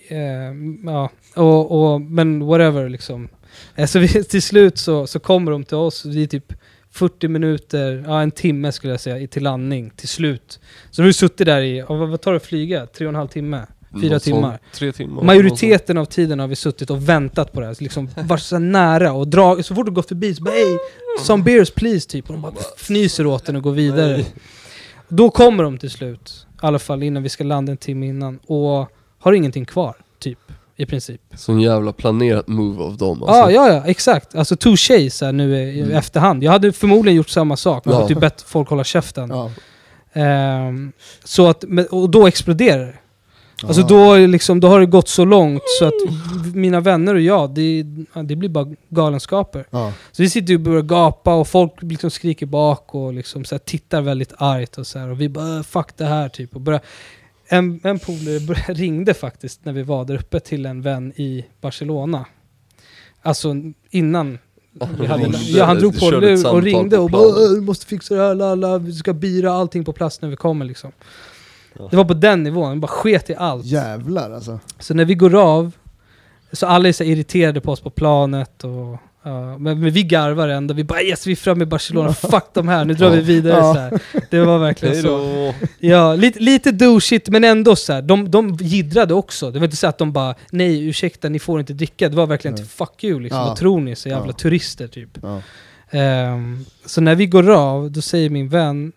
ja, och, och, men whatever liksom. Eh, så vi, till slut så, så kommer de till oss, det är typ 40 minuter, ja en timme skulle jag säga, i- till landning till slut. Så vi har suttit där i, ja, vad, vad tar det att flyga? Tre och en halv timme? Fyra timmar. Tre timmar. Majoriteten av tiden har vi suttit och väntat på det här, liksom varit så nära och dra, så fort du gått förbi så bara ey, some beers please typ, och de bara fnyser åt den och går vidare. Då kommer de till slut, i alla fall innan vi ska landa en timme innan, och har ingenting kvar, typ, i princip. Sån jävla planerat move av dem Ja, alltså. ja, ja, exakt. Alltså touché så här nu i, i efterhand. Jag hade förmodligen gjort samma sak, man Ja. typ bett folk hålla käften. Ja. Ehm, så att, men- och då exploderar det. Alltså då, är liksom, då har det gått så långt så att mina vänner och jag, det, det blir bara galenskaper. Ja. Så vi sitter och börjar gapa och folk liksom skriker bak och liksom så här tittar väldigt argt och så här, och vi bara "Äh, 'fuck det här' typ. Och börjar, en, en polare ringde faktiskt när vi var där uppe till en vän i Barcelona. Alltså innan vi hade, Ringde, ja, han drog på lur och ringde på och bara "Äh, 'Du måste fixa det här, lalla, vi ska bira allting på plats när vi kommer' liksom. Det var på den nivån, vi bara sket i allt. Jävlar alltså. Så när vi går av, så alla är så irriterade på oss på planet och ja, men, men vi garvar ändå, vi bara yes vi är framme i Barcelona, fuck de här, nu drar vi vidare Ja. så här. Det var verkligen så. Ja, lite, lite douchigt men ändå så här. De, de giddrade också. Det var inte så att de bara nej ursäkta ni får inte dricka. Det var verkligen Nej. till fuck you liksom. Ja. Vad tror ni? Så jävla Ja. turister typ. Ja. Ehm, så när vi går av, då säger min vän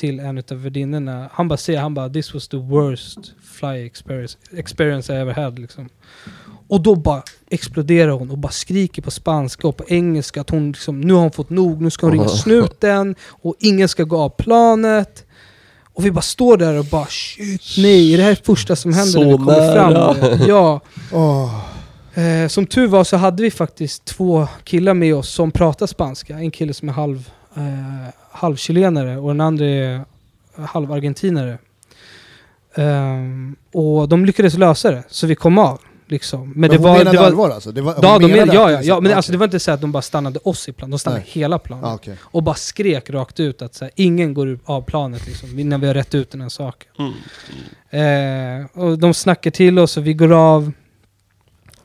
till en av värdinnorna, han bara säger, han bara 'This was the worst fly experience, experience I ever had' liksom. Och då bara exploderar hon och bara skriker på spanska och på engelska att hon liksom, nu har hon fått nog, nu ska hon ringa snuten och ingen ska gå av planet. Och vi bara står där och bara shit, nej, är det här första som händer Så när vi kommer nära. fram? Ja. Åh. Eh, som tur var så hade vi faktiskt två killar med oss som pratar spanska. En kille som är halv, eh, halvchilenare och den andra är halvargentinare. Ehm, och de lyckades lösa det, så vi kom av. Liksom. Men, Men det hon var, menade det var, allvar alltså? Det var, Ja, de menade men, ja, ja, ja, men okej. alltså, det var inte så att de bara stannade oss i plan, de stannade Nej. hela planet. Ah, okej. Och bara skrek rakt ut att så här, ingen går av planet liksom, när vi har rätt ut den här saken. Mm. Eh, och de snackar till oss och vi går av.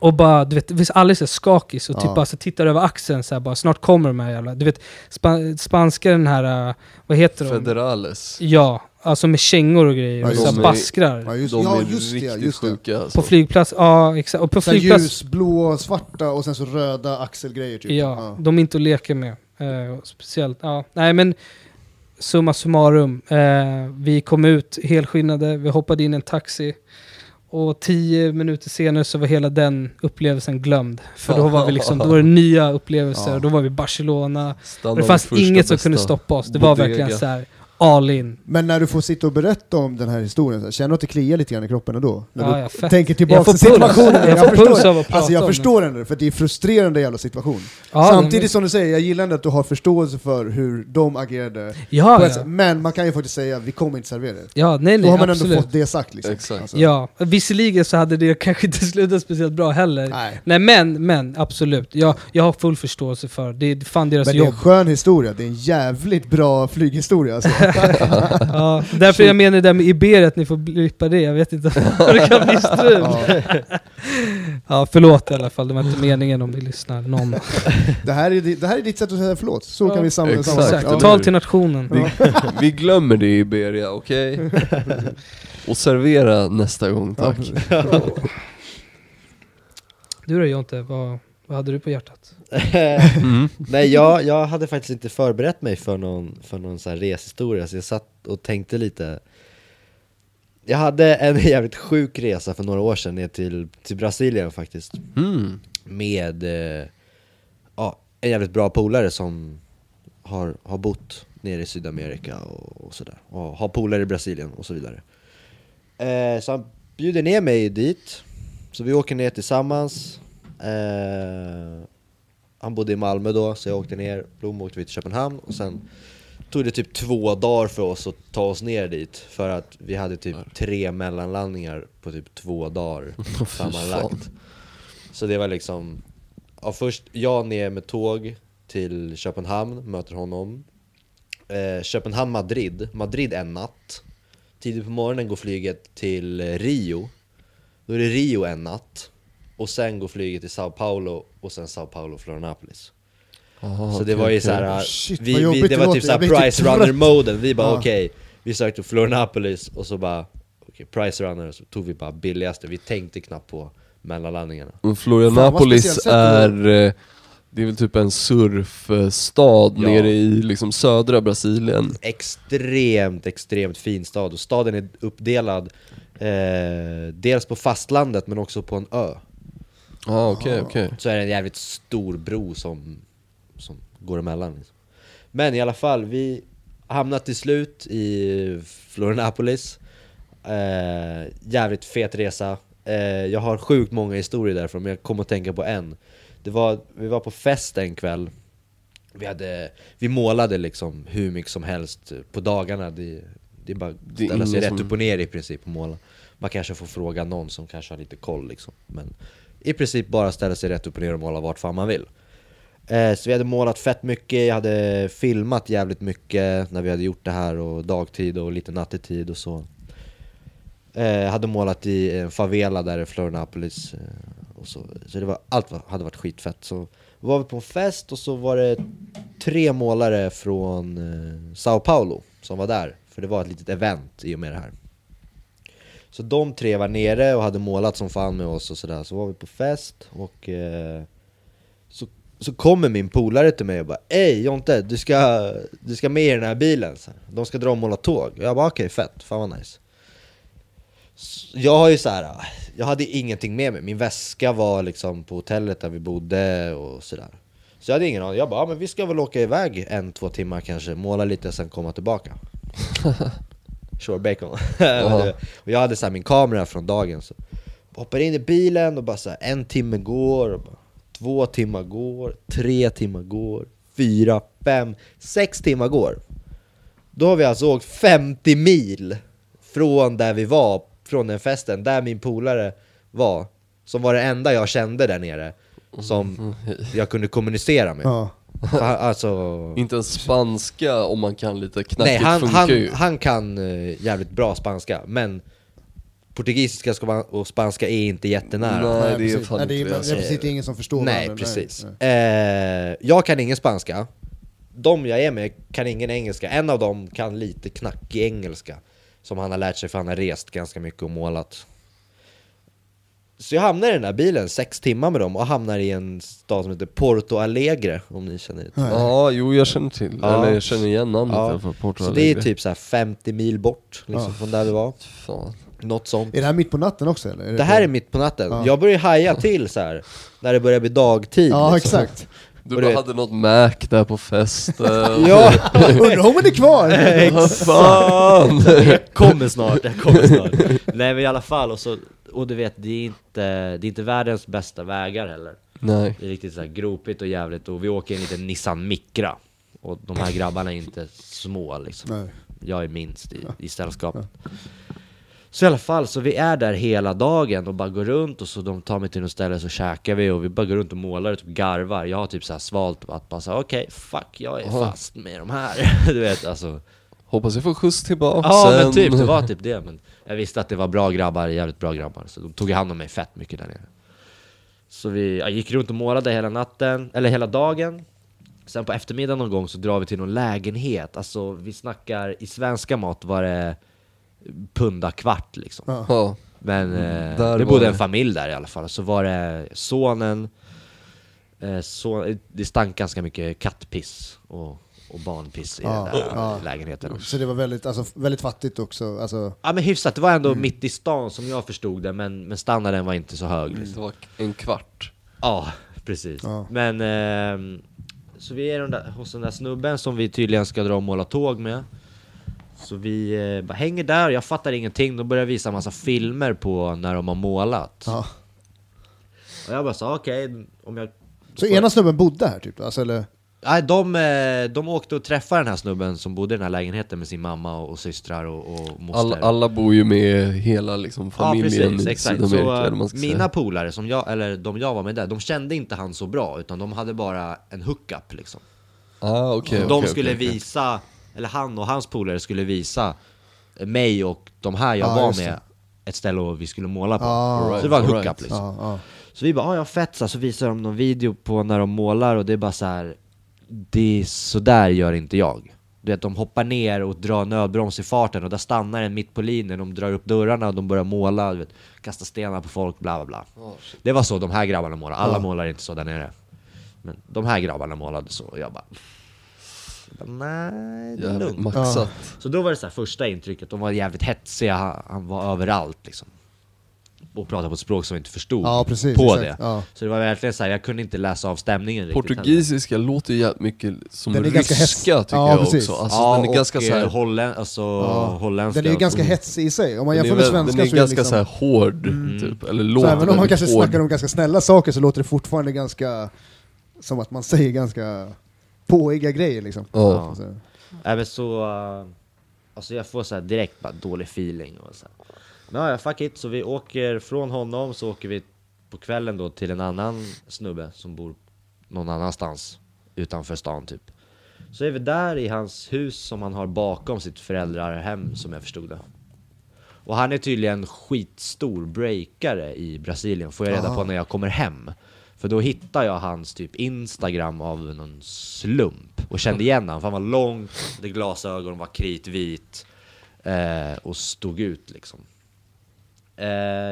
Och bara, du vet, visst alla är skakis och typ Ja. bara så tittar över axeln så här, bara snart kommer de här jävla... Du vet, spa, spanska den här, uh, vad heter de? Federales. Ja, alltså med kängor och grejer Ja, och så här baskrar. Ja, just, De ja, är just det, riktigt just sjuka alltså. På flygplats, ja exakt. Och på Så flygplats, ljusblå svarta och sen så röda axelgrejer typ. ja, de är inte att leka med. Eh, speciellt, ja. Nej men, summa summarum. Eh, vi kom ut helskinnade, vi hoppade in i en taxi. Och tio minuter senare så var hela den upplevelsen glömd. För då var vi liksom, då var det nya upplevelser, Ja. då var vi i Barcelona. Och det fanns inget som bästa kunde stoppa oss. Det var bodega. verkligen så här all in. Men när du får sitta och berätta om den här historien, så här, känner du att det kliar lite grann i kroppen ändå? När Ja, du ja, tänker tillbaka Jag till situationen? Jag får förstår puls av att prata Alltså jag om det. förstår den, för det är frustrerande jävla situation. Ja, Samtidigt men- som du säger, jag gillar ändå att du har förståelse för hur de agerade. Ja, ja. Men man kan ju faktiskt säga, vi kommer inte servera det. ja nej Då nej har man absolut. ändå fått det sagt liksom. Exakt. Alltså, Ja, visserligen så hade det kanske inte slutat speciellt bra heller. Nej. Nej men, men absolut. Jag, jag har full förståelse för det. är fan deras Men det är en jobb. skön historia, det är en jävligt bra flyghistoria alltså. Ja, därför jag menar det där med Iberia, att ni får blippa det. Jag vet inte vad det kan bli strul. ja. Förlåt i alla fall. Det var inte meningen om ni lyssnar. Någon. det, här är, det här är ditt sätt att säga förlåt, så Ja, kan vi samla exakt. tal till nationen. Vi, vi glömmer det i Iberia, okej? Och servera nästa gång tack. Du då Jonte, vad, vad hade du på hjärtat? Mm. Nej, jag, jag hade faktiskt inte förberett mig för någon, för någon sån här reshistoria, så jag satt och tänkte lite Jag hade en jävligt sjuk resa för några år sedan ner till, till Brasilien faktiskt Mm. Med eh, ja, en jävligt bra polare som har, har bott nere i Sydamerika och, och sådär Och har polare i Brasilien och så vidare eh, Så han bjuder ner mig dit Så vi åker ner tillsammans eh, Han bodde i Malmö då, så jag åkte ner, Blom åkte vi till Köpenhamn och sen tog det typ två dagar för oss att ta oss ner dit För att vi hade typ tre mellanlandningar på typ två dagar sammanlagt. Så det var liksom, ja, först jag ner med tåg till Köpenhamn, möter honom. Eh, Köpenhamn-Madrid, Madrid en natt. Tidigt på morgonen går flyget till Rio. Då är det Rio en natt Och sen går flyget till Sao Paulo och sen Sao Paulo, Florianopolis Aha, Så det okej, var ju okej. såhär, Shit, vi, vi, det det var typ såhär price trött. runner moden Vi bara Ja. okej, vi sökte Florianopolis och så bara okej, Price Runner, så tog vi bara billigaste, vi tänkte knappt på mellanlandningarna. Florianapolis är, eh, det är väl typ en surfstad Ja. nere i liksom södra Brasilien. Extremt, extremt fin stad, och staden är uppdelad eh, dels på fastlandet men också på en ö. Ja okej okej. Så är det en jävligt stor bro som, som går emellan liksom. Men i alla fall, vi hamnade till slut i Florianapolis. Eh, Jävligt fet resa. Eh, Jag har sjukt många historier därifrån men jag kommer att tänka på en. Det var, Vi var på fest en kväll. Vi, hade, vi målade liksom hur mycket som helst på dagarna. Det, det är bara att ställa sig rätt upp och ner i princip och måla. Man kanske får fråga någon som kanske har lite koll liksom. Men i princip bara ställa sig rätt upp och ner och måla vart fan man vill. Eh, Så vi hade målat fett mycket, jag hade filmat jävligt mycket när vi hade gjort det här och dagtid och lite nattetid och så. Eh, Jag hade målat i en favela där i Florianapolis eh, och så, så det var, allt var, hade varit skitfett. Så var vi på en fest och så var det tre målare från eh, Sao Paulo som var där. För det var ett litet event i och med det här. Så de tre var nere och hade målat som fan med oss och sådär. Så var vi på fest och eh, så, så kommer min polare till mig och bara Ey Jonte, du ska, du ska med i den här bilen så här. De ska dra och måla tåg. Och jag bara okej fett, fan vad nice. Så Jag har ju så här, jag hade ingenting med mig, min väska var liksom på hotellet där vi bodde och sådär. Så jag hade ingen aning, jag bara ja, men vi ska väl åka iväg en, två timmar kanske, måla lite sen komma tillbaka. Sure bacon. Ja. Och jag hade så här min kamera från dagen så Hoppar in i bilen och bara så här, en timme går, och bara, två timmar går, tre timmar går, fyra, fem, sex timmar går. Då har vi alltså åkt 50 mil från där vi var, från den festen, där min polare var Som var det enda jag kände där nere Som jag kunde kommunicera med. Han- Alltså... Inte ens spanska om man kan lite knackigt Nej, han, funkar han, ju. han kan eh, jävligt bra spanska, men Portugisiska och spanska är inte jättenära Nej, det är precis. fan Nej, det inte är, det, det alltså. är precis det är ingen som förstår Nej, varandra. precis. nej. Eh, jag kan ingen spanska, de jag är med kan ingen engelska, en av dem kan lite knackig engelska Som han har lärt sig för han har rest ganska mycket och målat Så jag hamnar i den här bilen sex timmar med dem och hamnar i en stad som heter Porto Alegre, om ni känner till Ja, jo jag känner till, Ja. eller jag känner igen namnet Ja. fall, Porto Så det är Alegre. typ så här 50 mil bort liksom, Ja. från där vi var, Fan. något sånt Är det här mitt på natten också eller? Det här är mitt på natten, Ja. jag börjar haja till så här när det börjar bli dagtid Ja liksom. exakt. Du Och bara hade något Mac där på festen. Ja, Undrar om den är kvar? Vad fan! jag kommer snart, jag kommer snart Nej men i alla fall, och, så, och du vet, det är, inte, det är inte världens bästa vägar heller Nej. Det är riktigt så här gropigt och jävligt och vi åker i en liten Nissan Micra Och de här grabbarna är inte små liksom Nej. Jag är minst i, i sällskapet Så i alla fall, så vi är där hela dagen och bara går runt och så de tar mig till något ställe så käkar vi och vi bara går runt och målar och typ garvar Jag har typ så här svalt att bara säga okej, fuck jag är Aha. fast med de här Du vet alltså Hoppas jag får skjuts tillbaka Ja sen. men typ, det var typ det men Jag visste att det var bra grabbar, jävligt bra grabbar Så de tog hand om mig fett mycket där nere Så vi jag gick runt och målade hela natten, eller hela dagen Sen på eftermiddagen någon gång så drar vi till någon lägenhet Alltså vi snackar, i svenska mått var det punda kvart liksom Ja. Ja. Men eh, Där det bodde det. en familj där i alla fall, så var det sonen eh, son, Det stank ganska mycket kattpiss och, och barnpiss i Ja, den där ja. lägenheten Så det var väldigt, alltså, väldigt fattigt också. Alltså, Ja men hyfsat, det var ändå mitt i stan som jag förstod det, men, men standarden var inte så hög liksom. Det var en kvart. Ja, precis. Ja. Men, ehm, så vi är där, hos den där snubben som vi tydligen ska dra och måla tåg med. Så vi eh, bara hänger där, jag fattar ingenting, de börjar visa massa filmer på när de har målat. ja. Och jag bara sa okej, om jag... Så ena snubben bodde här typ? Alltså, eller? Nej, de, eh, de åkte och träffade den här snubben som bodde i den här lägenheten med sin mamma och, och systrar och, och moster. Alla, alla bor ju med hela liksom, familjen ja, precis, i exakt. Sydamerika Så, eh, mina polare, som jag, eller de jag var med där, de kände inte han så bra, utan de hade bara en hookup liksom. Ah, okej, de okej, skulle okej. visa, eller han och hans polare skulle visa mig och de här jag Ja, var med ett ställe och vi skulle måla på. Ja, så det var en hookup right. liksom. ja, ja. Så vi bara, ah, ja fett, så, så visar de någon video på när de målar och det är bara så här. Det är så där gör inte jag. Du vet, de hoppar ner och drar nödbroms i farten och där stannar en mitt på linjen, de drar upp dörrarna och de börjar måla, du vet, kasta stenar på folk, bla bla bla. Det var så de här grabbarna målade, alla Ja. målar inte så där nere. Men de här grabbarna målade så, och jag bara... jag bara, Nej, det är lugnt. maxat. Så då var det så här första intrycket, de var jävligt hetsiga, han, han var överallt liksom. Och pratade på ett språk som vi inte förstod Ja, precis. på exakt. det. Ja. Så det var verkligen så här, jag kunde inte läsa av stämningen riktigt. Portugisiska låter ju jävligt mycket som Den är ryska ganska hets- tycker Ja, jag precis. också. Alltså, ja, den är och ganska så här, eh, holländ, alltså, Ja. holländska. Den är ju ganska hetsig i sig, om man den är, jämför med svenska den är så är ganska liksom... så här hård, Mm. typ. Eller Så låter även om man kanske hård. snackar om ganska snälla saker så låter det fortfarande ganska... Som att man säger ganska påiga grejer liksom. Ja. Så, men så... eh, Alltså jag får så här direkt bara dålig feeling och så ja, fuck it, så vi åker från honom så åker vi på kvällen då till en annan snubbe som bor någon annanstans utanför stan typ. Så är vi där i hans hus som han har bakom sitt föräldrahem som jag förstod det. Och han är tydligen skitstor breakare i Brasilien, får jag reda på när jag kommer hem. För då hittar jag hans typ Instagram av någon slump och kände igen honom, för han var lång, hade glasögon, var kritvit eh, och stod ut liksom. Eh,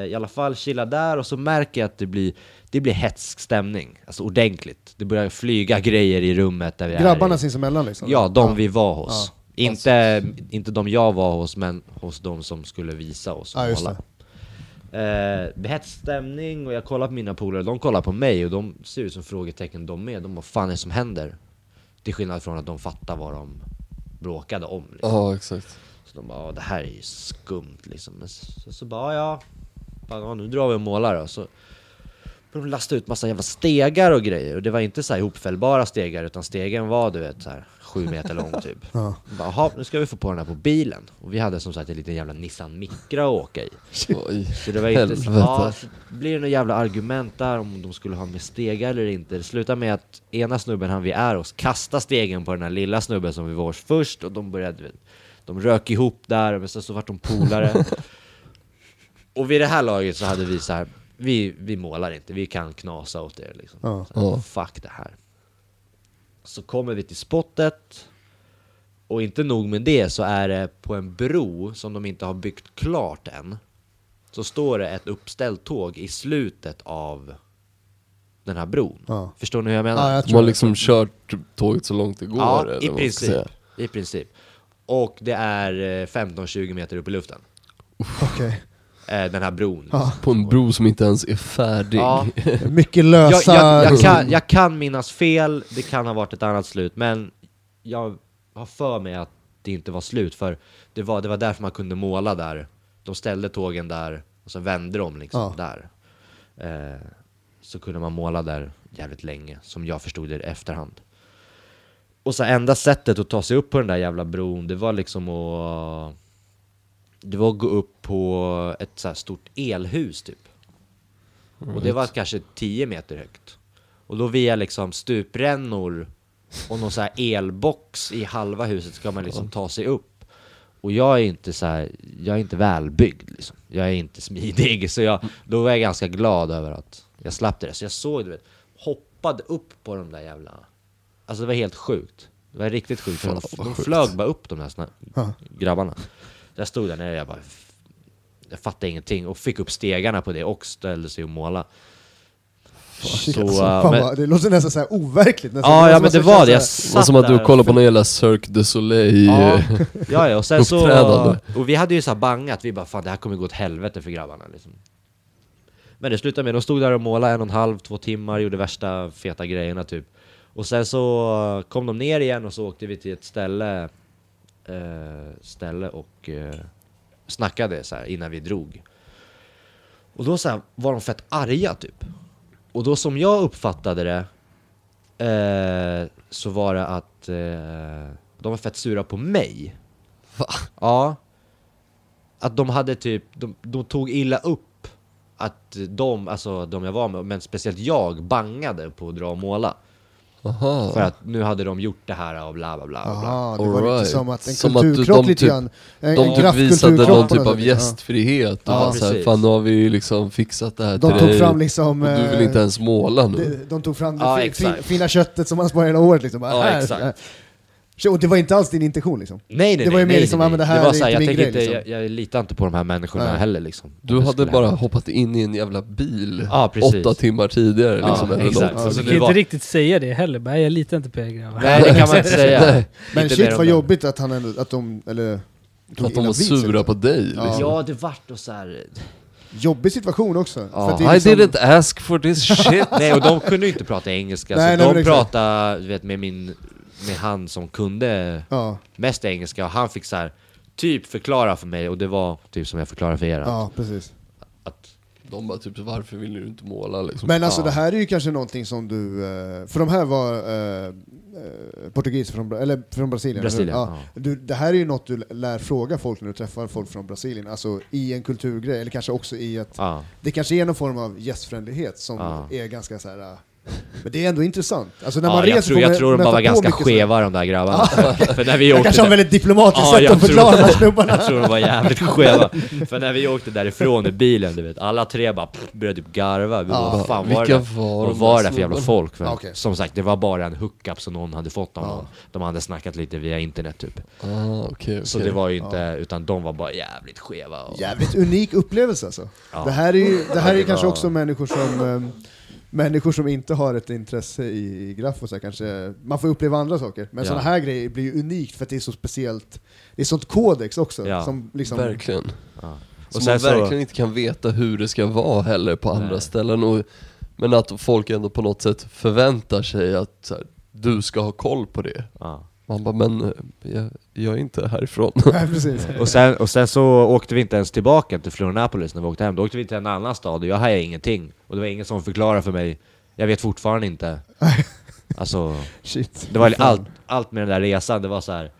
I alla fall chilla där och så märker jag att det blir, det blir hetsk stämning, alltså ordentligt. Det börjar flyga grejer i rummet där vi grabbarna är. i. sinsemellan liksom? Ja, de vi var hos. Ja. Inte, inte de jag var hos, men hos de som skulle visa oss. Ja, just det. Eh, hets stämning och jag kollar på mina polare, de kollar på mig och de ser ut som frågetecken de med. De vad fan är det som händer? Till skillnad från att de fattar vad de bråkade om. Liksom. Ja, exakt. Så de bara, "Ja, det här är ju skumt liksom. Men så, så bara, ja, ja, nu drar vi och målar då. Så började de lasta ut massa jävla stegar och grejer. Och det var inte så här ihopfällbara stegar, utan stegen var du vet så här sju meter lång typ. Ja. "Jaha, nu ska vi få på den här på bilen. Och vi hade som sagt en liten jävla Nissan Micra att åka i. Oj. Så det var inte så, ja, så blir det några jävla argument där om de skulle ha med stegar eller inte. Det slutar med att ena snubben han vi är hos kastar stegen på den här lilla snubben som vi var först och de började, du vet, de rök ihop där men sen så vart de polare. och vid det här laget så hade vi så här, vi, vi målar inte, vi kan knasa åt er liksom. Ja. Så här, Ja. Fuck det här. Så kommer vi till spottet och inte nog med det så är det på en bro som de inte har byggt klart än Så står det ett uppställt tåg i slutet av den här bron Ja. Förstår ni hur jag menar? Ja, jag De har det. liksom kört tåget så långt det går Ja, eller i princip. I princip. Och det är eh, 15-20 meter upp i luften. Okej. Eh, Den här bron. Ja. På en bro som inte ens är färdig. Ja. Mycket Jag, lösa... jag, jag, kan, jag kan minnas fel, det kan ha varit ett annat slut, men jag har för mig att det inte var slut, för det var, det var därför man kunde måla där. De ställde tågen där, och så vände de liksom Ja. där. Eh, så kunde man måla där jävligt länge, som jag förstod det i efterhand. Och så enda sättet att ta sig upp på den där jävla bron, det var liksom att... Det var att gå upp på ett så här stort elhus typ. Och det var kanske 10 meter högt. Och då via liksom stuprännor och någon så här elbox i halva huset ska man liksom ta sig upp. Och jag är inte så här, jag är inte välbyggd liksom. Jag är inte smidig. Så jag, då var jag ganska glad över att jag slapp det. Så jag såg, du vet, hoppade upp på de där jävla... Alltså det var helt sjukt. Det var riktigt sjukt. för Fan, de, sjukt. flög bara upp de där såna, Ja. grabbarna. Jag stod där nere och jag bara... Jag fattade ingenting och fick upp stegarna på det och ställde sig och måla. Shit, Så, alltså, äh, men- vad, det låter nästan så här overkligt. Nästan. Ja, ja som men det var det. Jag Det var satt som att du kollar på någon jävla Cirque du Soleil. Ja, eh, ja, ja, och sen så... Och vi hade ju så här bangat, vi bara fan det här kommer gå åt helvete för grabbarna liksom. Men det slutade med, de stod där och målade en och en halv, två timmar, gjorde värsta feta grejerna typ. Och sen så kom de ner igen och så åkte vi till ett ställe, eh, ställe och eh, snackade så här innan vi drog. Och då så här, var de fett arga typ. Och då som jag uppfattade det eh, så var det att eh, de var fett sura på mig. Va? Ja. Att de hade typ, de, de tog illa upp att de, alltså de jag var med, men speciellt jag, bangade på att dra och måla. Aha. För att nu hade de gjort det här och bla bla bla. bla, bla. Aha, det var All lite right. som att en Som att kulturkrock de lite typ- grann. En, De en typ visade någon typ av gästfrihet och Ja, var såhär, precis. fan nu har vi liksom fixat det här De till tog dig fram liksom... och du vill eh, inte ens måla nu. de, de tog fram det Ja, fi, exakt. fi, fina köttet som man sparar hela året liksom. Bara, Ja, här, exakt. Så- Och det var inte alls din intention liksom? Nej nej Det var ju nej, mer nej, liksom, nej. men det här var är så här, inte jag, grej, inte, liksom. jag, jag litar inte på de här människorna Nej. heller liksom. Du Det hade bara hända. hoppat in i en jävla bil precis. åtta timmar tidigare Ja, liksom, eller exakt. något. Så Du det kan var- inte riktigt säga det heller, bara, jag litar inte på er grabbar. Nej det kan man inte säga. Nej. Men Inte shit vad det. jobbigt att han ändå, att de, eller... tog Att de var sura liksom. på dig Ja. liksom. Ja det vart och så här. Jobbig situation också. Ja. Det är I liksom- didn't ask for this shit. Nej och de kunde ju inte prata engelska, Nej, så nej, de pratade vet, med min, med han som kunde Ja, mest engelska och han fick så här typ förklara för mig och det var typ som jag förklarade för er. att- ja precis. Att, De bara typ, varför vill du inte måla liksom? Men alltså Ja. det här är ju kanske någonting som du, eh, för de här var eh, eh, portugiser från, eller från Brasilien? Brasilien, ja. Du, det här är ju något du lär fråga folk när du träffar folk från Brasilien, alltså i en kulturgrej, eller kanske också i att ja. det kanske är någon form av gästfrändlighet som Ja. är ganska så här. Men det är ändå intressant. Alltså när Ja, man jag, reser tror, får jag tror de bara var ganska skeva de där grabbarna. för när vi Jag åkte kanske har väldigt diplomatiskt Ja, sätt jag att förklara tror- de här snubbarna. jag tror de var jävligt skeva. För när vi åkte därifrån i bilen, du vet, alla tre bara pff, började typ garva. Vi Ja. bara, vad fan var det var Vad var det där för jävla folk? För Ja, okej. Som sagt, det var bara en hookup som någon hade fått av Ja. någon. De hade snackat lite via internet typ. Ah, okej, Så okej. det var ju inte, utan de var bara jävligt skeva. Och, Jävligt unik upplevelse alltså. Ja. Det här är ju det här Ja, är det kanske var- också människor som ehm, Människor som inte har ett intresse i, i graff och så här, kanske, man får uppleva andra saker. Men Ja. sådana här grejer blir ju unikt för att det är så speciellt. Det är sånt kodex också. Ja. Som liksom, Verkligen. ja. Så Och man sen så, verkligen inte kan veta hur det ska vara heller på andra Nej. ställen. Och, men att folk ändå på något sätt förväntar sig att så här, du ska ha koll på det. ja. Man bara, men eh, jag, jag är inte härifrån. Nej, precis. och, sen, och sen så åkte vi inte ens tillbaka till Florianapolis när vi åkte hem. Då åkte vi till en annan stad och jag hajade ingenting. Och det var ingen som förklarade för mig. Jag vet fortfarande inte. Alltså, Shit. det var allt, allt med den där resan, det var så här.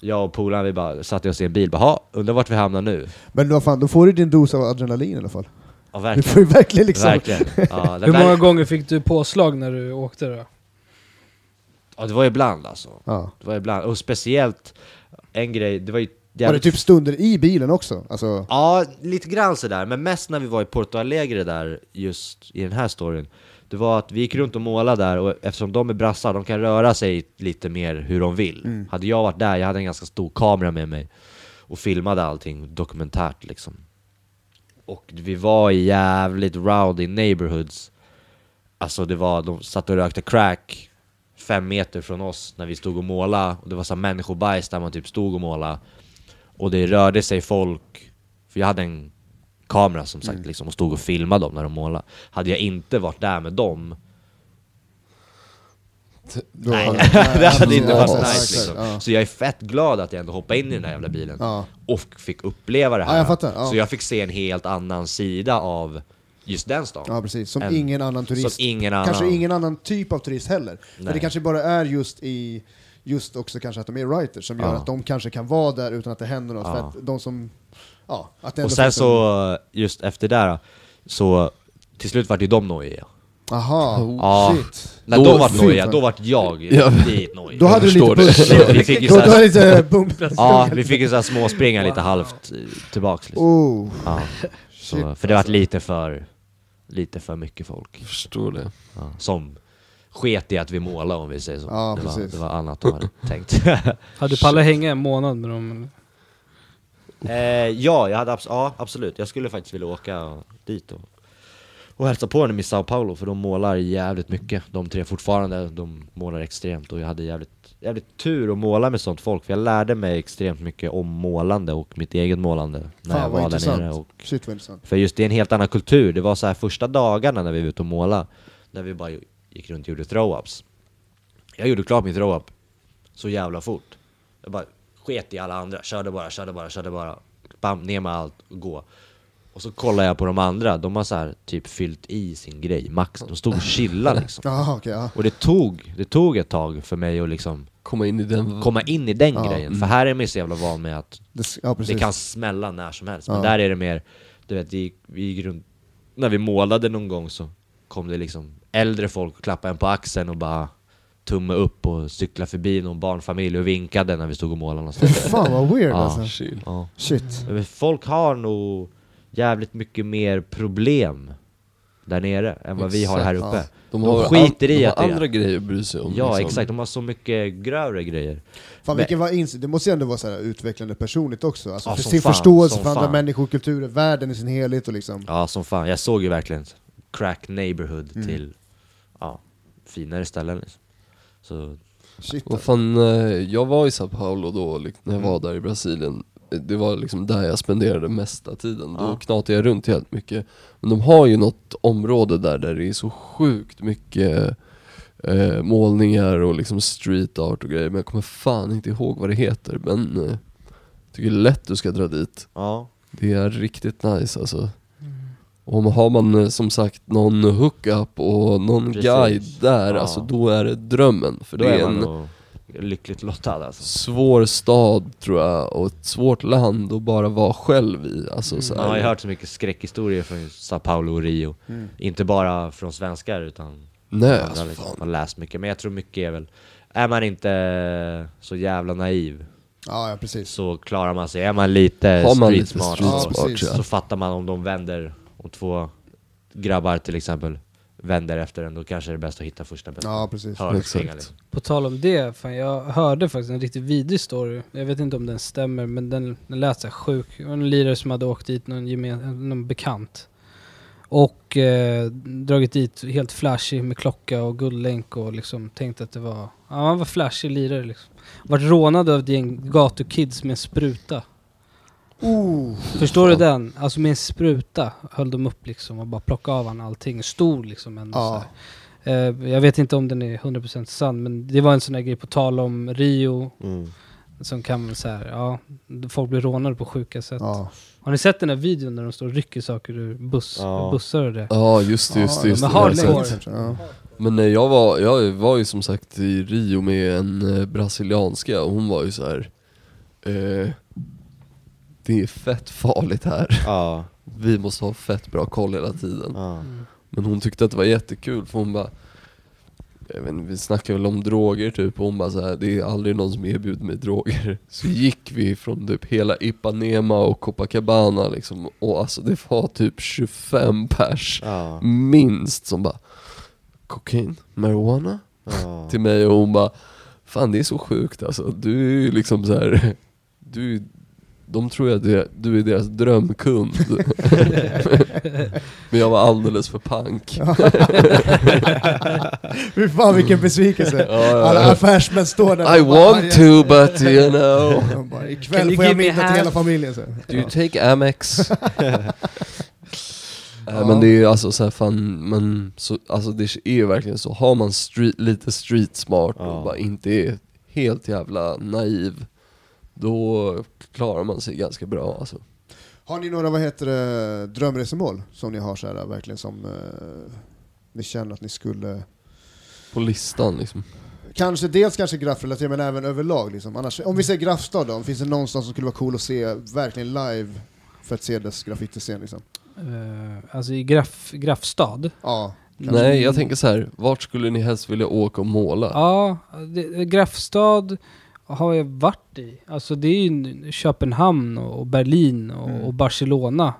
Jag och polaren vi bara satte oss i en bil, bara "Ha, undrar vart vi hamnar nu? Men då, fan, då får du din dos av adrenalin i alla fall. Ja Du verkligen. får ju verkligen liksom... Verkligen. Ja, Hur många gånger fick du påslag när du åkte då? Ja, det var ibland alltså. Ja. Det var ibland, och speciellt en grej, det var ju Var det typ stunder i bilen också? Alltså, Ja, lite grann sådär, men mest när vi var i Porto Alegre där, just i den här storyn Det var att vi gick runt och målade där, och eftersom de är brassar, de kan röra sig lite mer hur de vill Mm. Hade jag varit där, jag hade en ganska stor kamera med mig Och filmade allting dokumentärt liksom Och vi var i jävligt rowdy neighborhoods Alltså det var, de satt och rökte crack Fem meter från oss när vi stod och målade, och det var så här människobajs där man typ stod och målade och det rörde sig folk, för jag hade en kamera som sagt liksom och stod och filmade dem när de målade. Hade jag inte varit där med dem, då nej, hade- det hade inte varit nice liksom. ja. Så jag är fett glad att jag ändå hoppade in i den här jävla bilen. Ja. Och fick uppleva det här. Ja, jag fattar. Så jag fick se en helt annan sida av just den stan. Ja precis, som En- ingen annan turist. Som ingen annan. Kanske ingen annan typ av turist heller. För Nej. det kanske bara är just i Just också kanske att de är writers som gör Ja. att de kanske kan vara där utan att det händer något. Ja. För att de som... Ja, att det Och sen så, just efter där, så till slut vart ju de nojiga. Aha, Ja. shit. När Då- de vart nojiga, då vart jag Ja. riktigt nojig. Då hade du lite det. puls. Vi fick ju Då, det lite. Ja, vi fick ju såhär småspringa lite halvt eh, tillbaks liksom. Oh, Ja, shit. så, för det var lite för, lite för mycket folk. Jag förstår det. Ja, som sket i att vi målade om vi säger så. Ja, det, var, det var annat de hade tänkt. Hade du pallat hänga en månad med dem? eh, ja, jag hade abs- ja, absolut. Jag skulle faktiskt vilja åka dit och, och hälsa på dem i Sao Paulo, för de målar jävligt mycket. De tre fortfarande, de målar extremt och jag hade jävligt, jävligt tur att måla med sånt folk, för jag lärde mig extremt mycket om målande och mitt eget målande när Fan, jag var där nere. Och Shit. För just det är en helt annan kultur. Det var så här första dagarna när vi var ute och måla när vi bara gick runt och gjorde throw-ups. Jag gjorde klart min throw-up så jävla fort. Jag bara sket i alla andra, körde bara, körde bara, körde bara. Bam, ner med allt och gå. Och så kollar jag på de andra, de har så här typ fyllt i sin grej, max. De stod och chillade liksom. Jaha, okej, ja. Och det tog, det tog ett tag för mig att liksom Komma in i den... komma in i den Ja, grejen. För här är man ju så jävla van med att Det, ja, det kan smälla när som helst, men Ja. där är det mer, du vet, vi, vi gick runt, när vi målade någon gång så kom det liksom äldre folk och klappade en på axeln och bara tumme upp och cykla förbi någon barnfamilj och vinkade när vi stod och målade någonstans. fan vad weird Ja. alltså. Ja. Shit. Men folk har nog jävligt mycket mer problem där nere än vad vi har här Exakt, uppe. De De har, skiter i de att har det är- andra grejer att bry sig om. Ja liksom. exakt, de har så mycket grövre grejer. Fan, vilken var ins- det måste ju ändå vara så här utvecklande personligt också, alltså Ja, för sin fan, förståelse för andra människor, kulturer, världen i sin helhet och liksom. Ja som fan, jag såg ju verkligen crack neighborhood Mm. till ja, finare ställen liksom. Så, Shit fan, eh, jag var i Sao Paulo då, liksom, när jag Mm. var där i Brasilien. Det var liksom där jag spenderade mesta tiden. Då Ja. knatade jag runt helt mycket. Men de har ju något område där, där det är så sjukt mycket eh, målningar och liksom street art och grejer. Men jag kommer fan inte ihåg vad det heter. Men eh, jag tycker lätt du ska dra dit. ja. Det är riktigt nice alltså. Och om har man eh, som sagt någon hookup och någon Precis. guide där, Ja. alltså då är det drömmen. För Då det är en nog lyckligt lottad alltså. svår stad tror jag och ett svårt land att bara vara själv i. Alltså, så Man har ju här, hört så mycket skräckhistorier från Sao Paulo och Rio. Mm. Inte bara från svenskar utan Nej andra alltså liksom. Man har läst mycket, men jag tror mycket är väl Är man inte så jävla naiv Ja, ja precis. så klarar man sig, är man lite Har man street lite smart street Ja, så, ja. så fattar man om de vänder, om två grabbar till exempel vänder efter en, då kanske det är bäst att hitta första bästa Ja, precis. liksom. På tal om det, fan, jag hörde faktiskt en riktigt vidrig story. Jag vet inte om den stämmer, men den, den lät så här sjuk. Det var en lirare som hade åkt dit, någon, gemen, någon bekant. Och eh, dragit dit helt flashig med klocka och guldlänk och liksom tänkt att det var... Ja, han var flashig lirare liksom. Vart rånad av ett gäng gatukids med en spruta. Oh, Förstår du den? Alltså med en spruta höll de upp liksom och bara plockade av han allting. Stor liksom ändå så ja. här. Eh, jag vet inte om den är 100% sann, men det var en sån där grej på tal om Rio Mm. som kan så här, ja, folk blir rånade på sjuka sätt. ja. Har ni sett den här videon när de står och rycker saker ur buss, Ja. bussar och det? Ja just det, just det. Ja, Just men det. Har. Men nej, jag var, jag var ju som sagt i Rio med en eh, brasilianska och hon var ju så här. Eh, det är fett farligt här. Ja, Vi måste ha fett bra koll hela tiden. ja. Men hon tyckte att det var jättekul för hon bara jag vet inte, vi snackade väl om droger typ och hon bara så här, det är aldrig någon som erbjuder mig droger. Så gick vi från typ hela Ipanema och Copacabana liksom och alltså det var typ 25 pers ja. minst som bara Kokain? Marijuana? ja. Till mig och hon bara Fan det är så sjukt alltså, du är ju liksom så här. Du de tror ju att det- du är deras drömkund Men jag var alldeles för pank Fy fan vilken besvikelse! Ja, ja, Alla ja. affärsmän står där I want to but you know De bara, Ikväll får jag middag till hela familjen så. här. Do you take Amex? Nej men det är ju alltså så här, fan, men så, alltså det är ju verkligen så, har man street, lite street smart Ja. och bara inte är helt jävla naiv Då klarar man sig ganska bra alltså Har ni några, vad heter det, drömresemål som ni har så här, verkligen som eh, ni känner att ni skulle På listan liksom Kanske dels kanske graffrelaterat men även överlag liksom. Annars, om vi säger Graffstad då, finns det någonstans som skulle vara cool att se verkligen live för att se dess graffitiscen liksom? Eh, alltså i Graff, Graffstad. Ja, kanske. Nej jag tänker så här, vart skulle ni helst vilja åka och måla? Ja, det, Graffstad har jag varit i. Alltså det är ju Köpenhamn och Berlin och, Mm. och Barcelona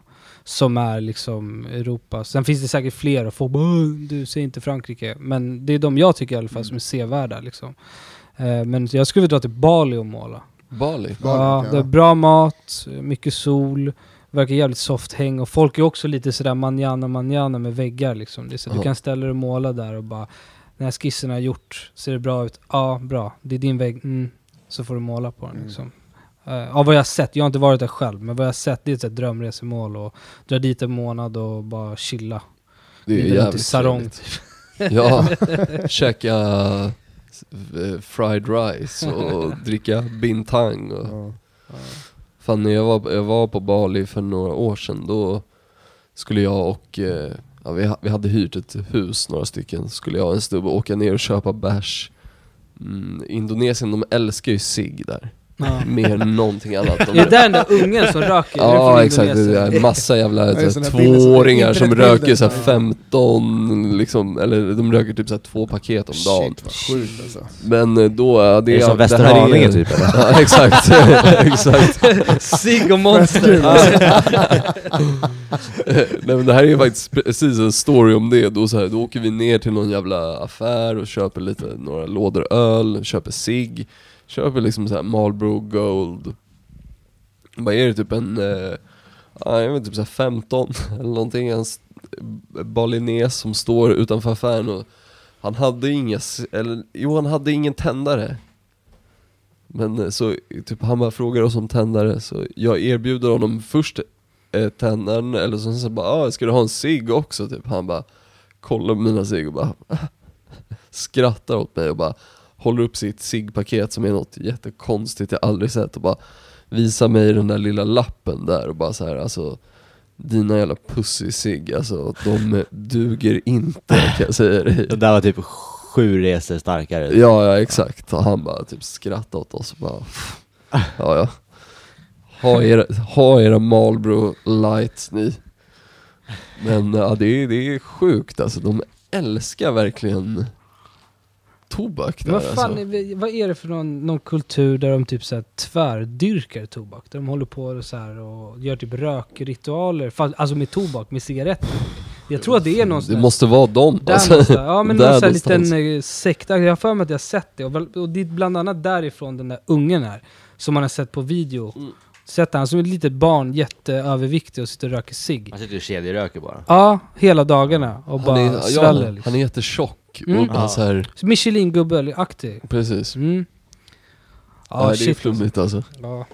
som är liksom Europa. Sen finns det säkert fler och folk bara "Åh, du ser inte Frankrike. Men det är de jag tycker i alla fall som är sevärda liksom. Eh, men jag skulle vilja dra till Bali och måla. Bali? Bali, ja, är bra mat, mycket sol, verkar jävligt soft häng och folk är också lite sådär manjana manjana med väggar liksom. Det är så Ja. Du kan ställa dig och måla där och bara Den här skissen har jag gjort, ser det bra ut? Ja, bra. Det är din vägg, mm. Så får du måla på den Mm. liksom. Uh, av vad jag har sett, jag har inte varit där själv, men vad jag har sett det är ett drömresemål och dra dit en månad och bara chilla. Det är jävligt sarong. trevligt. Ja, käka eh, fried rice och dricka bintang och Ja. Fan när jag var, jag var på Bali för några år sedan då skulle jag och, eh, ja, vi, vi hade hyrt ett hus några stycken, skulle jag och en stubbe åka ner och köpa bärs. Mm, Indonesien de älskar ju cigg där. Ja. mer än någonting annat. De- Är det där den där ungen som röker? Är Ja exakt, det är massa jävla Ja, såhär, tvååringar som röker såhär Ja. 15 liksom, eller de röker typ såhär två paket om dagen. Shit sjukt alltså. Men eh, då, ja, det, Det är som det här Västerhaninge typ eller? Ja exakt, exakt. Sigg och monster! Nej men det här är ju faktiskt precis en story om det, då, så här, då åker vi ner till någon jävla affär och köper lite, några lådor öl, köper cigg, köper liksom så här Marlboro Gold. Vad är det, typ en, eh, jag vet typ så här 15 eller någonting, en balines som står utanför affären och han hade inga, eller jo han hade ingen tändare. Men eh, så, typ han bara frågar oss om tändare, så jag erbjuder honom först eh, tändaren, eller så, så bara ah, 'Ska du ha en cigg också?' Typ. Han bara kollar på mina cigg och bara skrattar åt mig och bara håller upp sitt ciggpaket som är något jättekonstigt jag aldrig sett och bara visar mig den där lilla lappen där och bara så här alltså dina jävla pussy-cigg alltså, de duger inte kan jag säga dig. Det där var typ sju resor starkare. Ja, ja exakt. Och han bara typ skrattade åt oss och bara Ja, ja. Ha era, ha era Marlboro lights ni. Men ja, det, är, det är sjukt alltså. De älskar verkligen tobak där Vad fan, alltså. är, vad är det för någon, någon kultur där de typ så här tvärdyrkar tobak? Där de håller på och, så här och gör typ rökritualer, fast, alltså med tobak, med cigaretter. Jag tror att det är någon sån Det måste vara dem där alltså. någonstans. Ja men någon sån här någonstans. liten eh, sekt, jag har för mig att jag har sett det. Och, och det är bland annat därifrån den där ungen är. Som man har sett på video. Mm. Sett han som ett litet barn, jätteöverviktig och sitter och röker cigg. Man sitter och kedjeröker bara. Ja, hela dagarna och bara Han är, sväller ja, liksom. han är jättetjock Mm. och bara Ja. så här, Michelin-gubbe-aktig. precis. Mm. Ja, det är shit, flummigt alltså. alltså. Ja. Eh,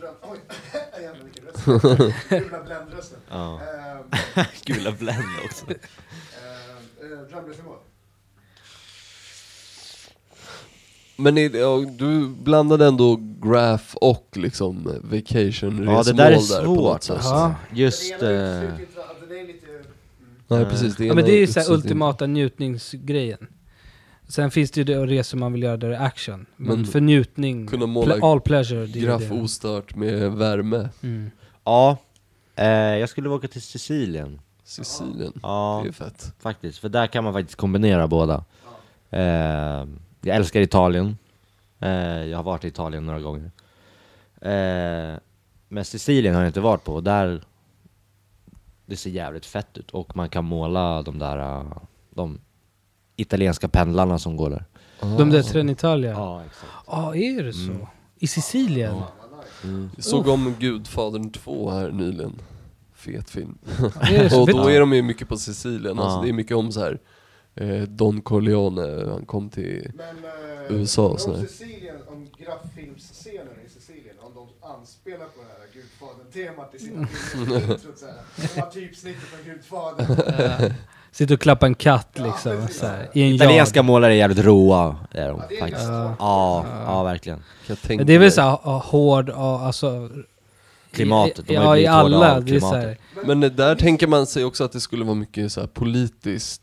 dröm, oj, jävlar vilken röst. Gula bländrösten. Ja. Eh, Gula Blend också. eh, eh, Drömresultat. Men är det, ja, du blandade ändå graph och liksom vacation Ja det där är på något svårt sätt. alltså. Just... Den ena eh, superintra- alltså, det är lite... mm. Nej Eh. precis, det Ja men det är ju såhär ultimata njutningsgrejen. Sen finns det ju det resor man vill göra där det är action. Men, Men för njutning, kunna måla ple- all pleasure, det är Graff ostört med värme. Mm. Ja, eh, jag skulle åka till Sicilien. Sicilien, Ja, det är fett. faktiskt. För där kan man faktiskt kombinera båda. Eh, jag älskar Italien. Eh, jag har varit i Italien några gånger. Eh, men Sicilien har jag inte varit på. Och där... Det ser jävligt fett ut. Och man kan måla de där... eh, De italienska pendlarna som går där. De där Trenitalia. Ja, Ja, exakt. ah, är det så? Mm. I Sicilien? Jag såg om Gudfadern 2 här nyligen. Fet film. Och då är de ju mycket på Sicilien, alltså Ja. det är mycket om så här. Eh, Don Corleone, han kom till... Men eh, USA och om sådär. Sicilien, om grafffilmsscenen i Sicilien, om de anspelar på det här Gudfadern-temat i sina filmer, introt såhär. De har typsnittet från Gudfadern. Sitter och klappar en katt Ja, liksom, precis. så här, i en Italienska yard. målare är jävligt råa, är de Ja, det är faktiskt. Ja, hårt. ja, verkligen. Det är väl såhär hård, alltså... Klimatet, de har ju Ja, i alla. Det är så här, Men eh, där tänker man sig också att det skulle vara mycket så här politiskt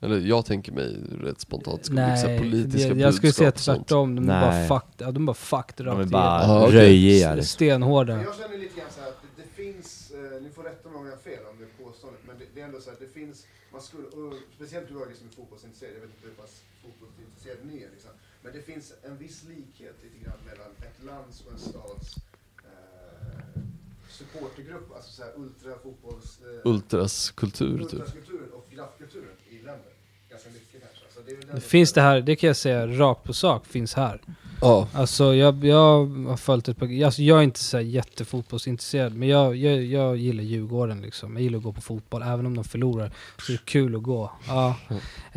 eller jag tänker mig rätt spontant, skulle bli så här nej, politiska jag, jag skulle säga tvärtom. De är bara fucked, ja, de är bara fucked De rakt är bara Ja, okej. röjiga. igenom. liksom. Stenhårda. Jag känner lite grann så här att det, det finns, eh, ni får rätta mig om jag har fel om det är påståendet, men det, det är ändå så här, det finns, man skulle, och speciellt du som är fotbollsintresserad, jag vet inte hur pass fotbollsintresserad ni är liksom, men det finns en viss likhet lite grann mellan ett lands och en stads eh, supportergrupp, alltså så här ultrafotbolls... Eh, Ultras kultur typ. Och graffkulturen i länder. Ganska mycket kanske. Alltså, det är väl finns det här, det kan jag säga rakt på sak, finns här. Ja, Alltså jag, jag har följt ett par, alltså jag är inte så här jättefotbollsintresserad men jag, jag, jag gillar Djurgården liksom. Jag gillar att gå på fotboll, även om de förlorar så är det kul att gå. Ja.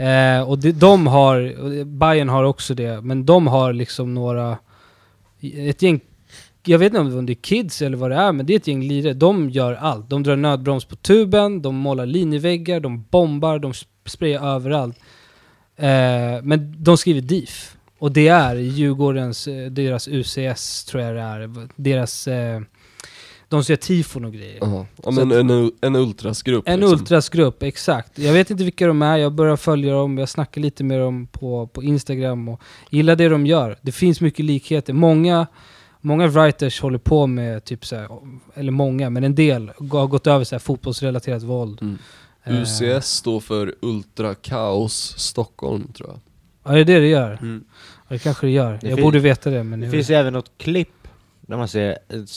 Eh, och de, de har, och Bayern har också det, men de har liksom några, ett gäng jag vet inte om det är kids eller vad det är, men det är ett gäng lirare. De gör allt. De drar nödbroms på tuben, de målar linjeväggar, de bombar, de sp- sprayar överallt. Eh, men de skriver DIF. Och det är Djurgårdens, eh, deras UCS tror jag det är, deras, eh, De ser tifon och grejer. Ja, men att- en, en ultrasgrupp En liksom. ultrasgrupp, exakt. Jag vet inte vilka de är, jag börjar följa dem, jag snackar lite med dem på, på Instagram och gillar det de gör. Det finns mycket likheter. Många, många writers håller på med typ så här, eller många, men en del har gått över så här fotbollsrelaterat våld. Mm. Eh, UCS står för Ultra Kaos Stockholm tror jag. Ja, det är det det gör. Mm. Ja, det kanske det gör. Det jag borde veta det, men Det finns ju även något klipp där man ser en eh,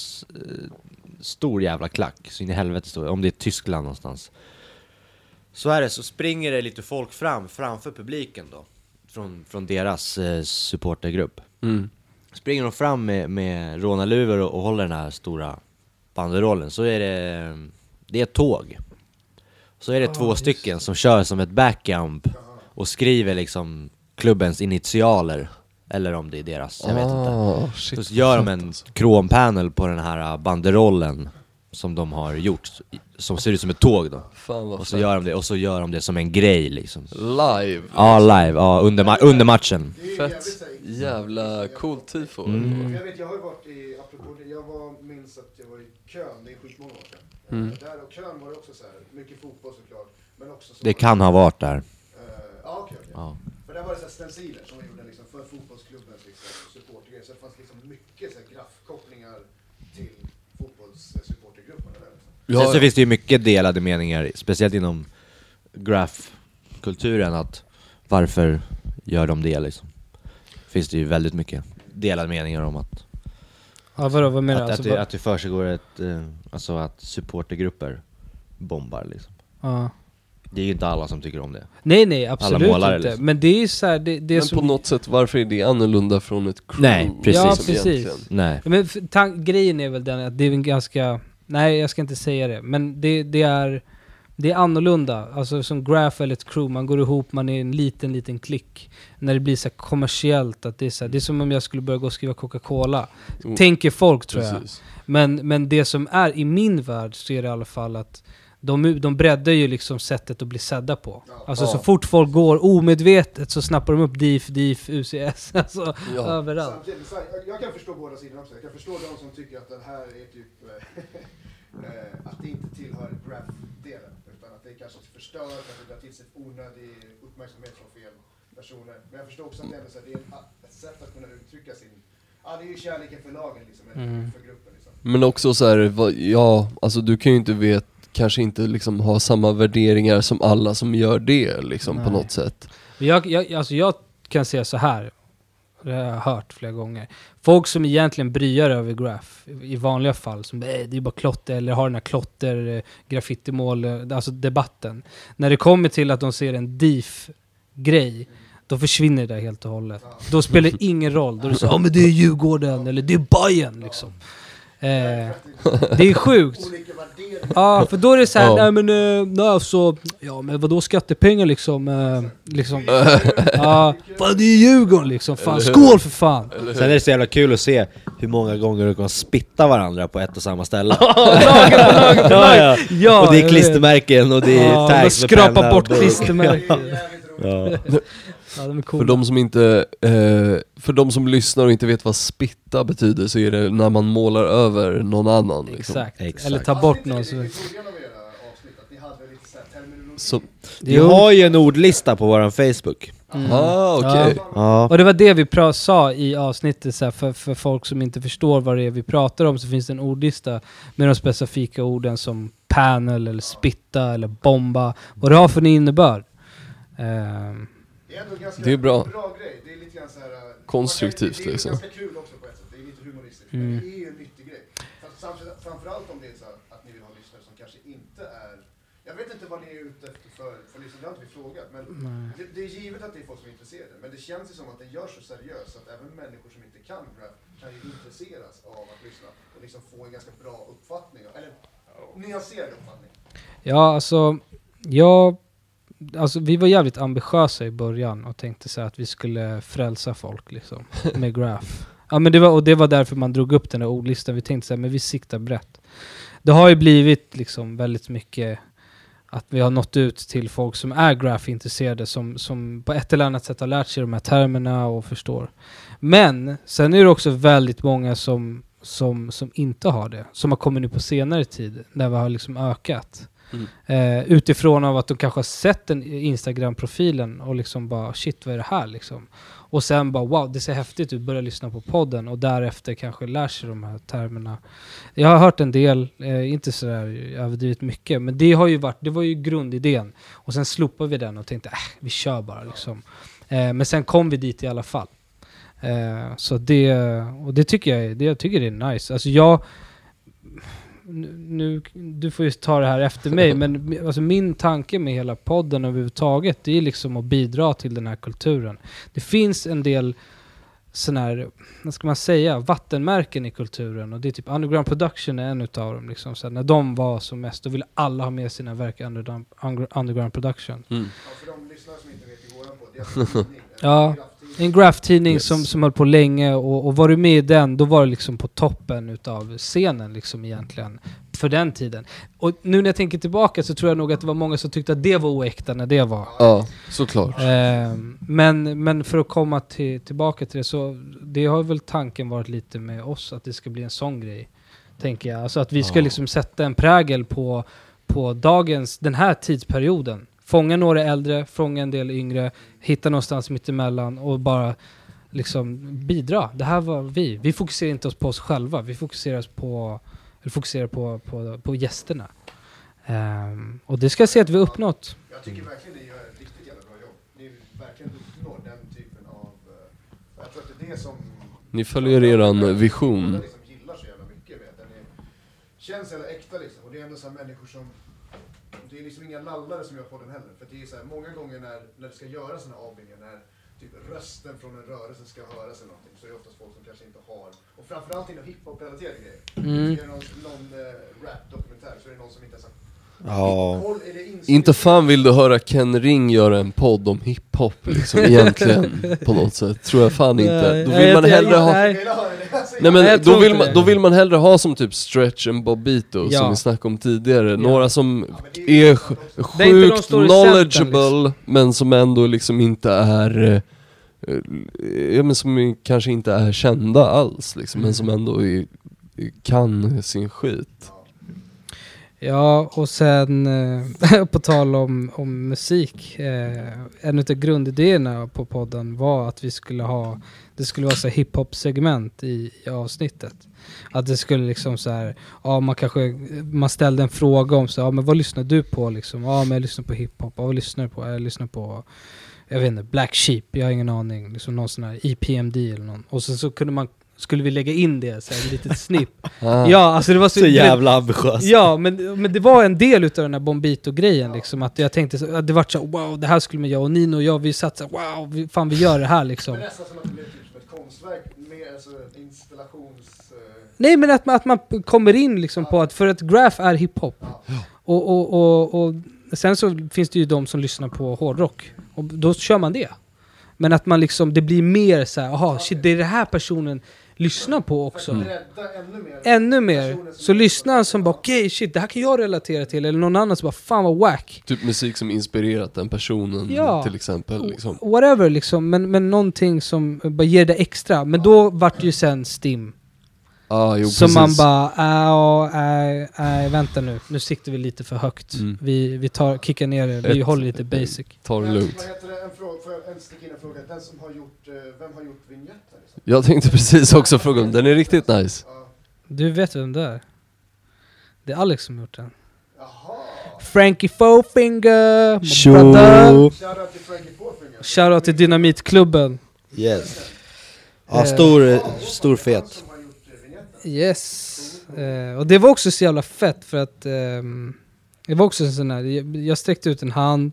stor jävla klack, så in i helvete stor, om det är Tyskland någonstans. Så är det, så springer det lite folk fram, framför publiken då. Från, från deras eh, supportergrupp. Mm. Springer de fram med, med rånarluvor och, och håller den här stora banderollen, så är det, det är ett tåg. Så är det två stycken som kör som ett backjump och skriver liksom klubbens initialer. Eller om det är deras, jag vet inte. Ah, shit, Så gör de en alltså. krompanel på den här banderollen som de har gjort, som ser ut som ett tåg då. Fan vad Och så gör de det, och så gör de det som en grej liksom. Live! Ja, live, ja, under, ma- under matchen. Det är ju Fett jävla coolt tifo. Mm. Jag vet, jag har ju varit i, apropå det, jag var, minns att jag var i kön, det är skitmånga år sedan. Mm. Eh, Där och kön var det också så här, mycket fotboll såklart, men också så Det kan ha varit där. Eh, Ja, okej, okej. Ja. För där var det så här stenciler som man gjorde liksom för fotbollsklubbens liksom, supportergrejer, så det fanns liksom mycket så här graffkopplingar till fotbollssupportergrupperna liksom. Sen så finns det ju mycket delade meningar, speciellt inom graph-kulturen, att varför gör de det liksom? Finns det ju väldigt mycket delade meningar om att, Ja, vadå, vad menar att, du? att, Alltså, det, bara- att det försiggår ett, eh, alltså att supportergrupper bombar liksom. ja. Det är ju inte alla som tycker om det. Nej nej, absolut målare, inte. liksom. Men det är ju så här, det, det är Men som... på något sätt, varför är det annorlunda från ett crew? Nej, precis. Ja, liksom, precis. egentligen? Nej. Men grejen är väl den att det är en ganska... Nej, jag ska inte säga det. Men det, det är... Det är annorlunda. Alltså som Graph eller ett crew, man går ihop, man är en liten, liten klick. När det blir så kommersiellt, att det är så här, det är som om jag skulle börja gå och skriva Coca-Cola. Mm. Tänker folk tror jag. Precis. Men, men det som är i min värld så är det i alla fall att de, de breddar ju liksom sättet att bli sedda på. Alltså Ja. så fort folk går omedvetet så snappar de upp DIF, DIF, UCS, alltså Ja. överallt. Samtidigt, jag, kan förstå båda sidorna också. Jag kan förstå de som tycker att den här är typ, eh, att det inte tillhör graph-delen. Utan att det kanske förstör, att det drar till sig onödig uppmärksamhet från fel personer. Men jag förstår också att det, är, det är ett, sätt att kunna uttrycka sin, ja det är ju kärleken för lagen liksom, Mm. för gruppen liksom. Men också så här, ja, alltså du kan ju inte vet, kanske inte liksom ha samma värderingar som alla som gör det liksom på något sätt. Jag, jag, alltså jag kan säga så här. Det har jag hört flera gånger. Folk som egentligen bryr över graph i vanliga fall, som "Eh, det är bara klotter, eller har den här klotter, eh, graffitimål, eh, alltså debatten. När det kommer till att de ser en DIF-grej, då försvinner det helt och hållet. Då spelar det ingen roll. Då är det så ja men det är Djurgården, eller det är Bayern liksom. Eh, det är sjukt. Ja, för då är det så här, Ja. nej men, uh, nej alltså, ja men vadå skattepengar liksom, eh, liksom. ja, fan det är Djurgården liksom, fan skål för fan! Sen är det så jävla kul att se hur många gånger de kan spitta varandra på ett och samma ställe. ja, ja. Ja, och det är klistermärken och det är Ja, de tags med skrapar penna bort och- klistermärken. Ja. Ja, de är För coola. de som inte, eh, för de som lyssnar och inte vet vad spitta betyder så är det när man målar över någon annan liksom. Exakt. Exakt. eller ta bort någon så... så Vi Jo. har ju en ordlista på våran Facebook. Mm. ah okej. Ja. Ja. Och det var det vi pra- sa i avsnittet, så här, för, för folk som inte förstår vad det är vi pratar om så finns det en ordlista med de specifika orden som panel, eller spitta, eller bomba. Vad det har för en innebörd. Ehm, Det är ändå ganska Det är bra. grej. Det är lite grann så här, äh, Konstruktivt, Det är liksom. ganska kul också på ett sätt. Det är lite humoristiskt. Mm. Men det är ju en nyttig grej. Fast samtidigt- Framförallt om det är så att ni vill ha lyssnare som kanske inte är... Jag vet inte vad ni är ute efter för, för lyssnare, det har inte vi frågat. Men det, det är givet att det är folk som är intresserade. Men det känns ju som att det görs så seriöst att även människor som inte kan rap kan ju intresseras av att lyssna och liksom få en ganska bra uppfattning. Eller nyanserad uppfattning. Ja, alltså, jag, alltså vi var jävligt ambitiösa i början och tänkte så att vi skulle frälsa folk liksom, med graph. Ja, men det var, och det var därför man drog upp den där ordlistan. Vi tänkte så här, men vi siktar brett. Det har ju blivit liksom väldigt mycket att vi har nått ut till folk som är graph-intresserade, som, som på ett eller annat sätt har lärt sig de här termerna och förstår. Men sen är det också väldigt många som, som, som inte har det. Som har kommit nu på senare tid, när vi har liksom ökat. Mm. Eh, utifrån av att de kanske har sett den Instagram-profilen och liksom bara shit vad är det här liksom. Och sen bara wow, det ser häftigt ut, börja lyssna på podden och därefter kanske lär sig de här termerna. Jag har hört en del, eh, inte sådär överdrivet mycket, men det har ju varit, det var ju grundidén. Och sen slopade vi den och tänkte äh, vi kör bara liksom. Eh, men sen kom vi dit i alla fall. Eh, så det, och det tycker jag, är- det, jag tycker det är nice. Alltså jag, nu, du får ju ta det här efter mig, men alltså min tanke med hela podden överhuvudtaget, det är liksom att bidra till den här kulturen. Det finns en del sån här, vad ska man säga, vattenmärken i kulturen och det är typ Underground Production är en utav dem. Liksom. Så när de var som mest, då ville alla ha med sina verk Underground, underground Production. Mm. Ja, för de lyssnare som inte vet i våran podd, det är alltså. Ja. En graph-tidning Yes. som, som höll på länge och, och var du med i den, då var du liksom på toppen utav scenen liksom egentligen. För den tiden. Och nu när jag tänker tillbaka så tror jag nog att det var många som tyckte att det var oäkta när det var. Ja, såklart. Ehm, men, men för att komma till, tillbaka till det så, det har väl tanken varit lite med oss att det ska bli en sån grej. Tänker jag. Alltså att vi ska Ja. liksom sätta en prägel på, på dagens, den här tidsperioden. Fånga några äldre, fånga en del yngre, hitta någonstans mittemellan och bara liksom bidra. Det här var vi. Vi fokuserar inte på oss själva, vi fokuserar på, fokuserar på, på, på gästerna. Ehm, och det ska jag säga att vi har uppnått. Jag tycker verkligen ni gör ett riktigt jävla bra jobb. Ni verkligen uppnår den typen av... eh, Jag tror att det är det som... Ni följer eran vision. Jag liksom gillar så jävla mycket med den. Är, känns jävla äkta liksom. Och det är ändå så här människor som... Det är liksom inga lallare som gör podden heller. För det är så här, många gånger när, när det ska göras här avbildningar, när typ rösten från en rörelse ska höras eller någonting, så är det oftast folk som kanske inte har... Och framförallt inom hiphop-relaterade grejer. Mm. Så är det någon, någon eh, rap-dokumentär så är det någon som inte ens har Ja. Inte fan vill du höra Ken Ring göra en podd om hiphop liksom egentligen på något sätt. Tror jag fan inte. Då vill man hellre ha... Nej. Men då vill, man, då vill man hellre ha som typ Stretch and Bobito Ja. som vi snackade om tidigare. Några som är sjukt centrum, knowledgeable liksom. men som ändå liksom inte är eh, eh, Ja men som kanske inte är kända alls liksom, men som ändå är, kan sin skit. Ja, och sen eh, på tal om, om musik. Eh, en av grundidéerna på podden var att vi skulle ha, det skulle vara så hiphop-segment i, i avsnittet. Att det skulle liksom så här, ja man kanske, man ställde en fråga om så ja men vad lyssnar du på liksom? Ja men jag lyssnar på hiphop, ja, vad lyssnar du på? Jag lyssnar på, jag vet inte, Black Sheep, jag har ingen aning. Liksom någon sån här EPMD eller någon. Och sen så kunde man, skulle vi lägga in det, så här, ett litet snipp. Ah. Ja, alltså det var så, Så jävla ambitiöst. Ja, men, men det var en del utav den här Bombito-grejen liksom, att jag tänkte så, att det var så wow, det här skulle man göra, och Nino och jag, vi satt så wow, vi, fan vi gör det här liksom. Men nästan som att det blev typ som ett konstverk med alltså, installations... eh, Nej men att man, att man kommer in liksom på att, för att graph är hiphop. Och, och, och, och sen så finns det ju de som lyssnar på hårdrock, och då kör man det. Men att man liksom, det blir mer så här, aha, shit, det är det här personen lyssnar på också. Rädda ännu mer. Ännu mer, så lyssnar han som bara okej shit, det här kan jag relatera till, eller någon annan som bara fan vad wack. Typ musik som inspirerat den personen Ja. till exempel. Liksom. Whatever liksom, men, men någonting som bara ger det extra. Men då vart det ju sen Stim. Ah, jo, Så precis. man bara, äh, äh, äh, vänta nu, nu siktar vi lite för högt. Mm. Vi, vi tar, kickar ner det, vi Ett- håller lite basic. Ta det Men, lugnt. Vad heter det? En fråga, får jag en sticka in en fråga? Den som har gjort, eh, vem har gjort vignetten? Liksom? Jag tänkte precis också fråga om den är riktigt nice. Du vet vem det är? Det är Alex som gjort den. Jaha! Frankie Fourfinger, my Tjo! brother. Shoutout till Frankie Fourfinger. Shoutout till Dynamitklubben. Yes. Ja, stor, stor fet. Som har gjort eh, vignetten. Yes. Eh, och det var också så jävla fett för att ehm, det var också en sån här, jag, jag sträckte ut en hand.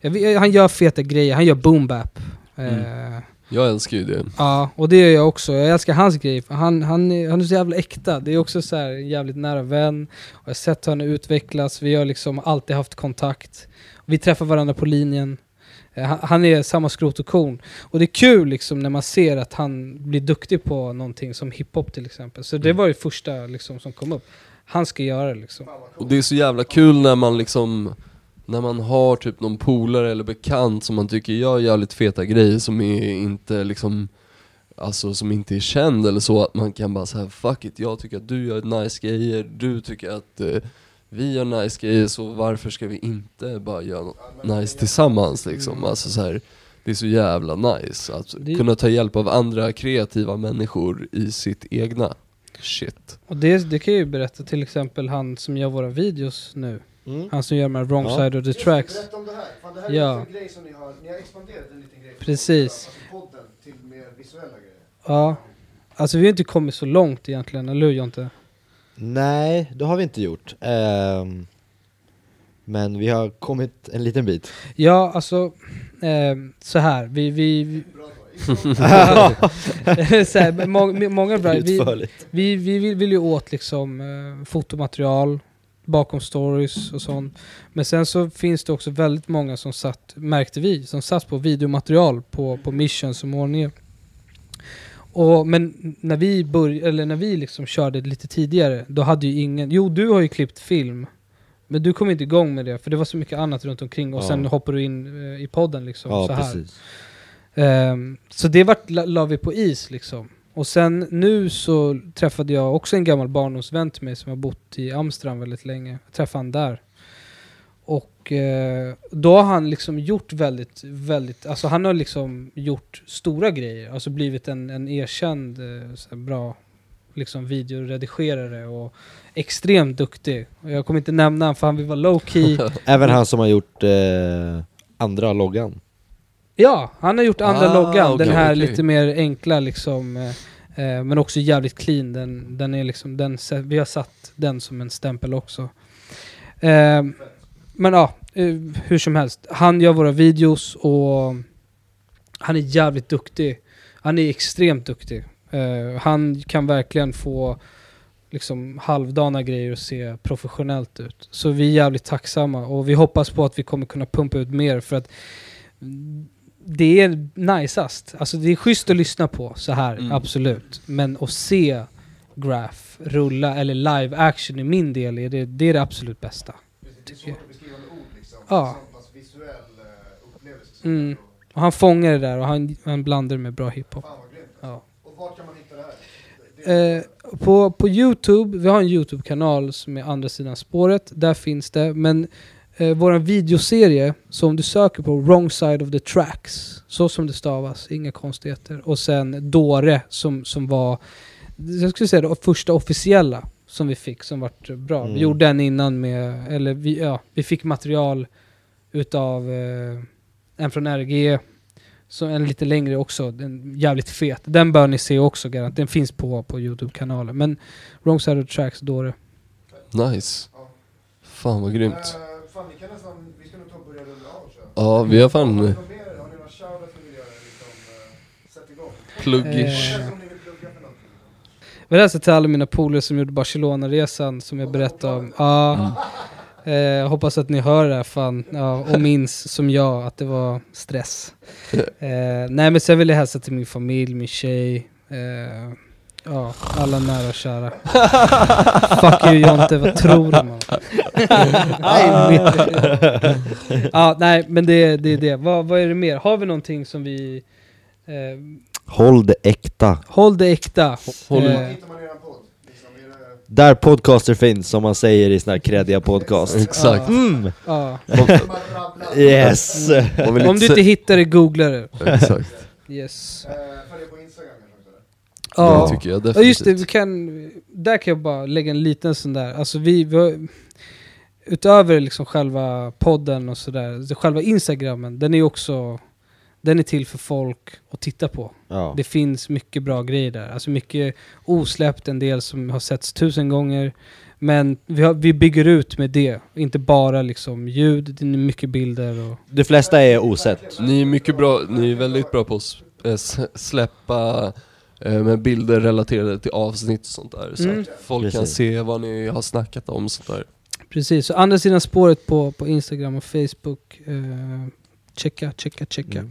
Jag, han gör feta grejer, han gör boom bap. Eh, Jag älskar ju det. Ja, och det gör jag också. Jag älskar hans grej, för han, han, är, han är så jävla äkta. Det är också så här en jävligt nära vän. Och jag har sett hur han utvecklas, vi har liksom alltid haft kontakt. Vi träffar varandra på linjen. Eh, Han, är samma skrot och korn. Och det är kul liksom när man ser att han blir duktig på någonting som hiphop till exempel. Så det var det första liksom som kom upp. Han ska göra det liksom. Och det är så jävla kul när man liksom när man har typ någon polare eller bekant som man tycker gör jävligt feta grejer som är inte liksom alltså som inte är känd eller så, att man kan bara säga fuck it, jag tycker att du gör nice grejer, du tycker att eh, vi gör nice grejer, så varför ska vi inte bara göra något nice tillsammans liksom? Alltså så här, det är så jävla nice att Det- kunna ta hjälp av andra kreativa människor i sitt egna shit. Och det, det kan jag ju berätta till exempel han som gör våra videos nu. Mm. Han som gör de här wrong Ja. side of the tracks. Berätta om det här. Fan, det här Ja. är en grej som ni har, ni har expanderat en liten grej. Precis. Alltså podden till mer visuella grejer. Ja. Alltså vi har inte kommit så långt egentligen, eller hur Jonte? Nej, det har vi inte gjort. Ehm, men vi har kommit en liten bit. Ja, alltså ehm, så här. Vi, vi, vi så här, må, många bra, vi, vi, vi vill, vill ju åt liksom eh, fotomaterial bakom stories och sånt. Men sen så finns det också väldigt många som satt, märkte vi, som satt på videomaterial på, på missions och målningar. Och, men när vi började, eller när vi liksom körde lite tidigare, då hade ju ingen, jo du har ju klippt film, men du kom inte igång med det för det var så mycket annat runt omkring och Ja. sen hoppar du in eh, i podden liksom Ja, så här. Ehm, så det vart, la, la vi på is liksom. Och sen nu så träffade jag också en gammal barndomsvän till mig som har bott i Amsterdam väldigt länge. Jag träffade han där. Och eh, då har han liksom gjort väldigt, väldigt, alltså han har liksom gjort stora grejer. Alltså blivit en, en erkänd eh, så här bra liksom videoredigerare och extremt duktig. Och jag kommer inte nämna han för han vill vara low key. Även han som har gjort eh, andra loggan. Ja, han har gjort andra Ah, loggan. okej, den här okej. lite mer enkla liksom. eh, Eh, men också jävligt clean. Den, den är liksom, den, vi har satt den som en stämpel också. Eh, men ja, eh, hur som helst. Han gör våra videos och han är jävligt duktig. Han är extremt duktig. Eh, han kan verkligen få liksom halvdana grejer att se professionellt ut. Så vi är jävligt tacksamma och vi hoppas på att vi kommer kunna pumpa ut mer för att det är najsast. Alltså det är schysst att lyssna på så här, Mm. absolut. Men att se Graph rulla, eller live action i min del, är det, det är det absolut bästa. Tycker jag. liksom. Ja. Eh, Mm. Och han fångar det där och han, han blandar det med bra hiphop. Ja. Och vart kan man hitta det här? Eh, på, på Youtube, vi har en Youtube-kanal som är andra sidan spåret, där finns det. Men eh, vår videoserie, så om du söker på Wrong Side of the Tracks, så som det stavas, inga konstigheter. Och sen Dore som, som var, jag skulle säga det första officiella som vi fick, som vart bra. Vi Mm. gjorde en innan med, eller vi, ja, vi fick material utav eh, en från RG, så en lite längre också, den jävligt fet. Den bör ni se också garanterat, den finns på, på Youtube-kanalen. Men Wrong Side of Tracks, Dore. Nice. Ja. Fan vad grymt. Eh, fan, vi kan nästan, vi ska nog ta och börja runda av jag. Ja, vi har fan? Har ni några shoutouts ni vill göra? Liksom, eh, sätt igång. pluggish. Eh. Vad om ni vill plugga för någonting? Jag vill hälsa till alla mina polare som gjorde Barcelona-resan som jag berättade om. Ja. Eh, jag hoppas att ni hör det här fan, ja, och minns som jag att det var stress. Eh, nej men sen vill jag hälsa till min familj, min tjej, eh, ja, alla nära och kära. Fuck you Jonte, vad tror du man? ja, nej men det, det är det. Vad, vad är det mer? Har vi någonting som vi... Eh, Håll det äkta. håll det äkta. Håll- Eh? Liksom. Där podcaster finns, som man säger i såna här kreddiga podcast. Exakt. Mm. ja. Yes! Om vi Om du inte hittar det, googla det. Exakt. Yes. Eh, Följ på Instagram? Ja, Ja, tycker jag ja definitivt. just det, vi kan, där kan jag bara lägga en liten sån där, alltså vi, vi har, utöver liksom själva podden och sådär, så själva instagrammen, den är ju också, den är till för folk att titta på. Ja. Det finns mycket bra grejer där, alltså mycket osläppt, en del som har setts tusen gånger. Men vi, har, vi bygger ut med det, inte bara liksom ljud, det är mycket bilder och... De flesta är osett. Ni är mycket bra, ni är väldigt bra på att eh, släppa eh, med bilder relaterade till avsnitt och sånt där. Så Mm. att folk kan Precis. se vad ni har snackat om och sånt där. Precis, så andra sidan spåret på, på Instagram och Facebook, eh, checka, checka, checka. Mm.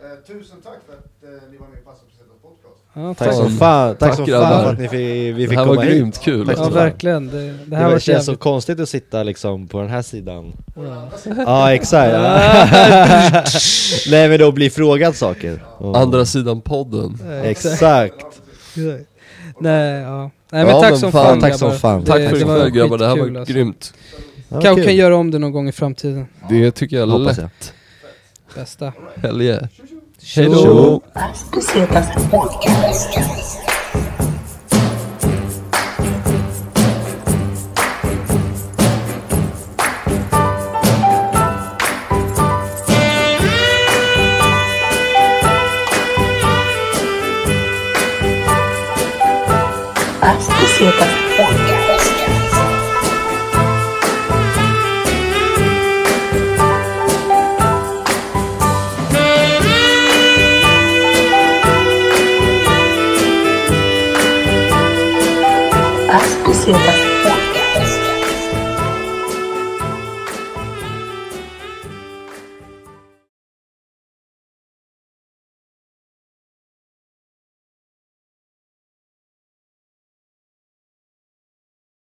Eh, tusen tack för att eh, ni var med i Passa Presentas podcast. Ja, Tack tack. som fan, tack, Tack, som fan för att ni fick, vi Det fick här var komma hit. grymt kul. Tack Ja, så fan. verkligen. Det, det Det, här var, var känns så konstigt att sitta liksom på den här sidan. Ja. Ja exakt. Nej men då bli frågad saker. Och- Andra sidan podden. Exakt. Nej, ja. Nej men Ja, tack men som fan, fan tack som fan. Det- Tack det för ikväll grabbar, det här var alltså. grymt. Ja, Kanske kan göra om det någon gång i framtiden. Det tycker jag är Hoppas jag. lätt. Bästa. Hell yeah. Tjo. Hej då! Cositas Podcast. Cositas Podcast.